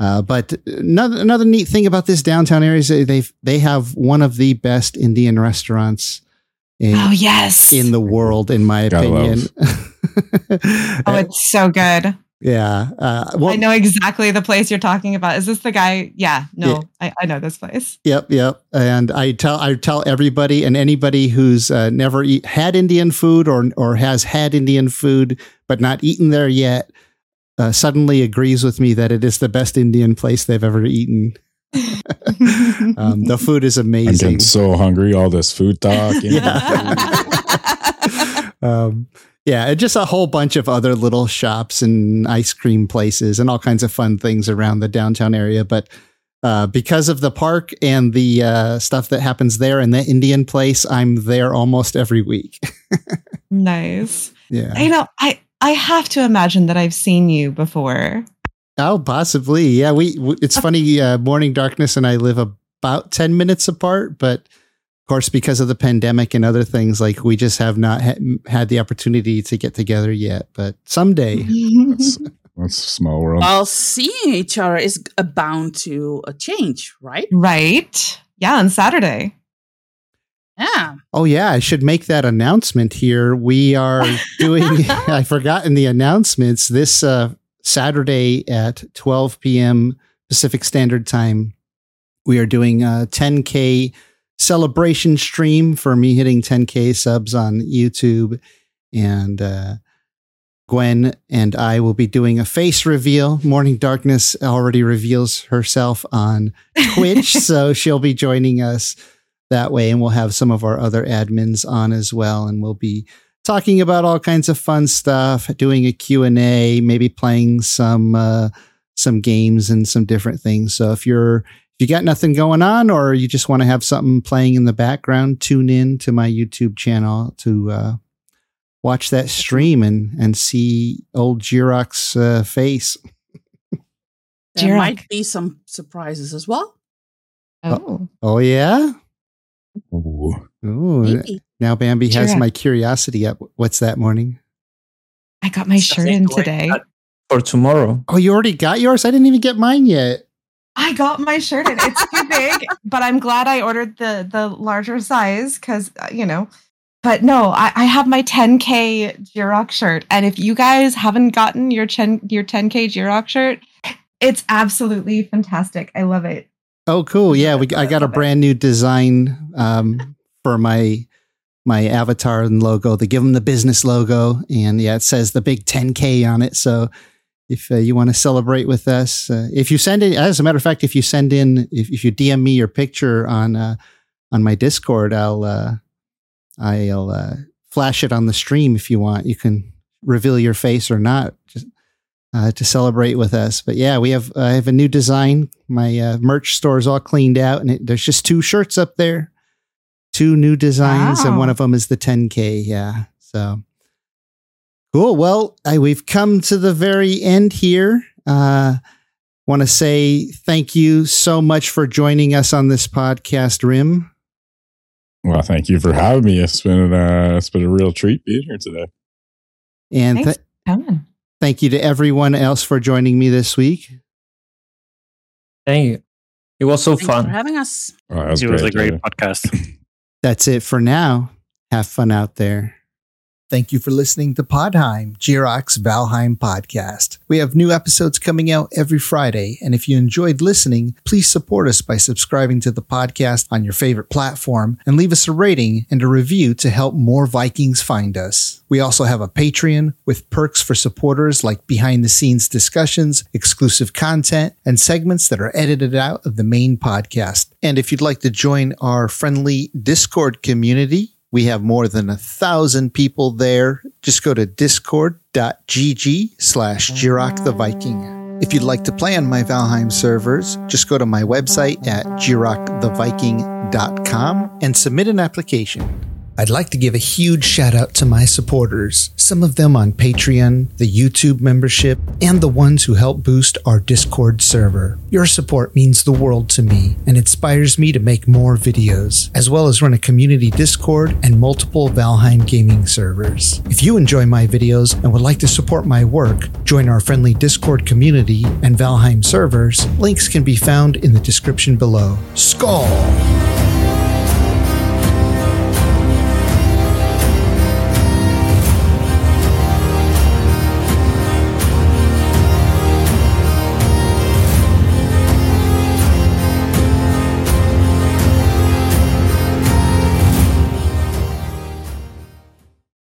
Uh, but another another neat thing about this downtown area is they they have one of the best Indian restaurants in,
Oh yes.
in the world, in my
Gotta
opinion.
oh, it's so good.
Yeah. Uh, well,
I know exactly the place you're talking about. Is this the guy? Yeah. No,
Yeah.
I, I know this place.
Yep, yep. And I tell I tell everybody and anybody who's uh, never eat, had Indian food or or has had Indian food but not eaten there yet, uh, suddenly agrees with me that it is the best Indian place they've ever eaten. Um, the food is amazing.
I'm
amazing.
getting so hungry. All this food talk. you know.
um, yeah, just a whole bunch of other little shops and ice cream places and all kinds of fun things around the downtown area. But uh, because of the park and the uh, stuff that happens there and the Indian place, I'm there almost every week.
nice.
yeah.
I know. I I have to imagine that I've seen you before.
Oh, possibly. Yeah. We. w- It's funny. Uh, Morning Darkness and I live about ten minutes apart, but of course, because of the pandemic and other things, like we just have not ha- had the opportunity to get together yet. But someday.
That's, that's a small world.
well, seeing each other is uh, bound to a change, right?
right. Yeah, on Saturday.
Yeah.
Oh yeah, I should make that announcement here. We are doing I forgot in the announcements this uh, Saturday at 12 p.m. Pacific Standard Time. We are doing a 10k celebration stream for me hitting 10k subs on YouTube. And uh Gwen and I will be doing a face reveal. Morning Darkness already reveals herself on Twitch, so she'll be joining us that way. And we'll have some of our other admins on as well. And we'll be talking about all kinds of fun stuff doing a q&a maybe playing some uh, some games and some different things. So if you're you got nothing going on or you just want to have something playing in the background tune in to my youtube channel to uh, watch that stream and and see old Jiroc's uh, face
There
Jiroc.
might be some surprises as well.
Oh.
oh yeah
Ooh.
Ooh, now bambi has my curiosity up what's that morning
I got my shirt in today.
For tomorrow.
Oh, you already got yours? I didn't even get mine yet.
I got my shirt in. It's too big, but I'm glad I ordered the the larger size because uh, you know. But no, I, I have my 10k Jiroc's shirt, and if you guys haven't gotten your 10 your 10k Jiroc's shirt, it's absolutely fantastic. I love it.
Oh, cool! Yeah, we I got a brand new design um, for my my avatar and logo. They give them the business logo, and yeah, it says the big 10k on it. So if uh, you want to celebrate with us, uh, if you send in, as a matter of fact, if you send in, if, if you DM me your picture on uh, on my Discord, I'll uh, I'll uh, flash it on the stream if you want. You can reveal your face or not, just uh, to celebrate with us. But yeah, we have I have a new design. My merch store is all cleaned out, and it, there's just two shirts up there two new designs, wow. and one of them is the 10K. Yeah. So cool. Well, I, we've come to the very end here. Uh, Want to say thank you so much for joining us on this podcast, Rim.
Well, thank you for having me. It's been uh, it's been a real treat being here today.
And th- thank you to everyone else for joining me this week.
Thank you. It was so
Thanks
fun
for having us.
Oh, was
it
great,
was a great
yeah.
podcast.
That's it for now. Have fun out there. Thank you for listening to Podheim, Jiroc's Valheim podcast. We have new episodes coming out every Friday, and if you enjoyed listening, please support us by subscribing to the podcast on your favorite platform and leave us a rating and a review to help more Vikings find us. We also have a Patreon with perks for supporters like behind the scenes discussions, exclusive content, and segments that are edited out of the main podcast. And if you'd like to join our friendly Discord community, we have more than a thousand people there. Just go to discord.gg slash Jiroc. If you'd like to play on my Valheim servers, just go to my website at jiroctheviking.com and submit an application. I'd like to give a huge shout out to my supporters, some of them on Patreon, the YouTube membership, and the ones who help boost our Discord server. Your support means the world to me and inspires me to make more videos, as well as run a community Discord and multiple Valheim gaming servers. If you enjoy my videos and would like to support my work, join our friendly Discord community and Valheim servers. Links can be found in the description below. Skull!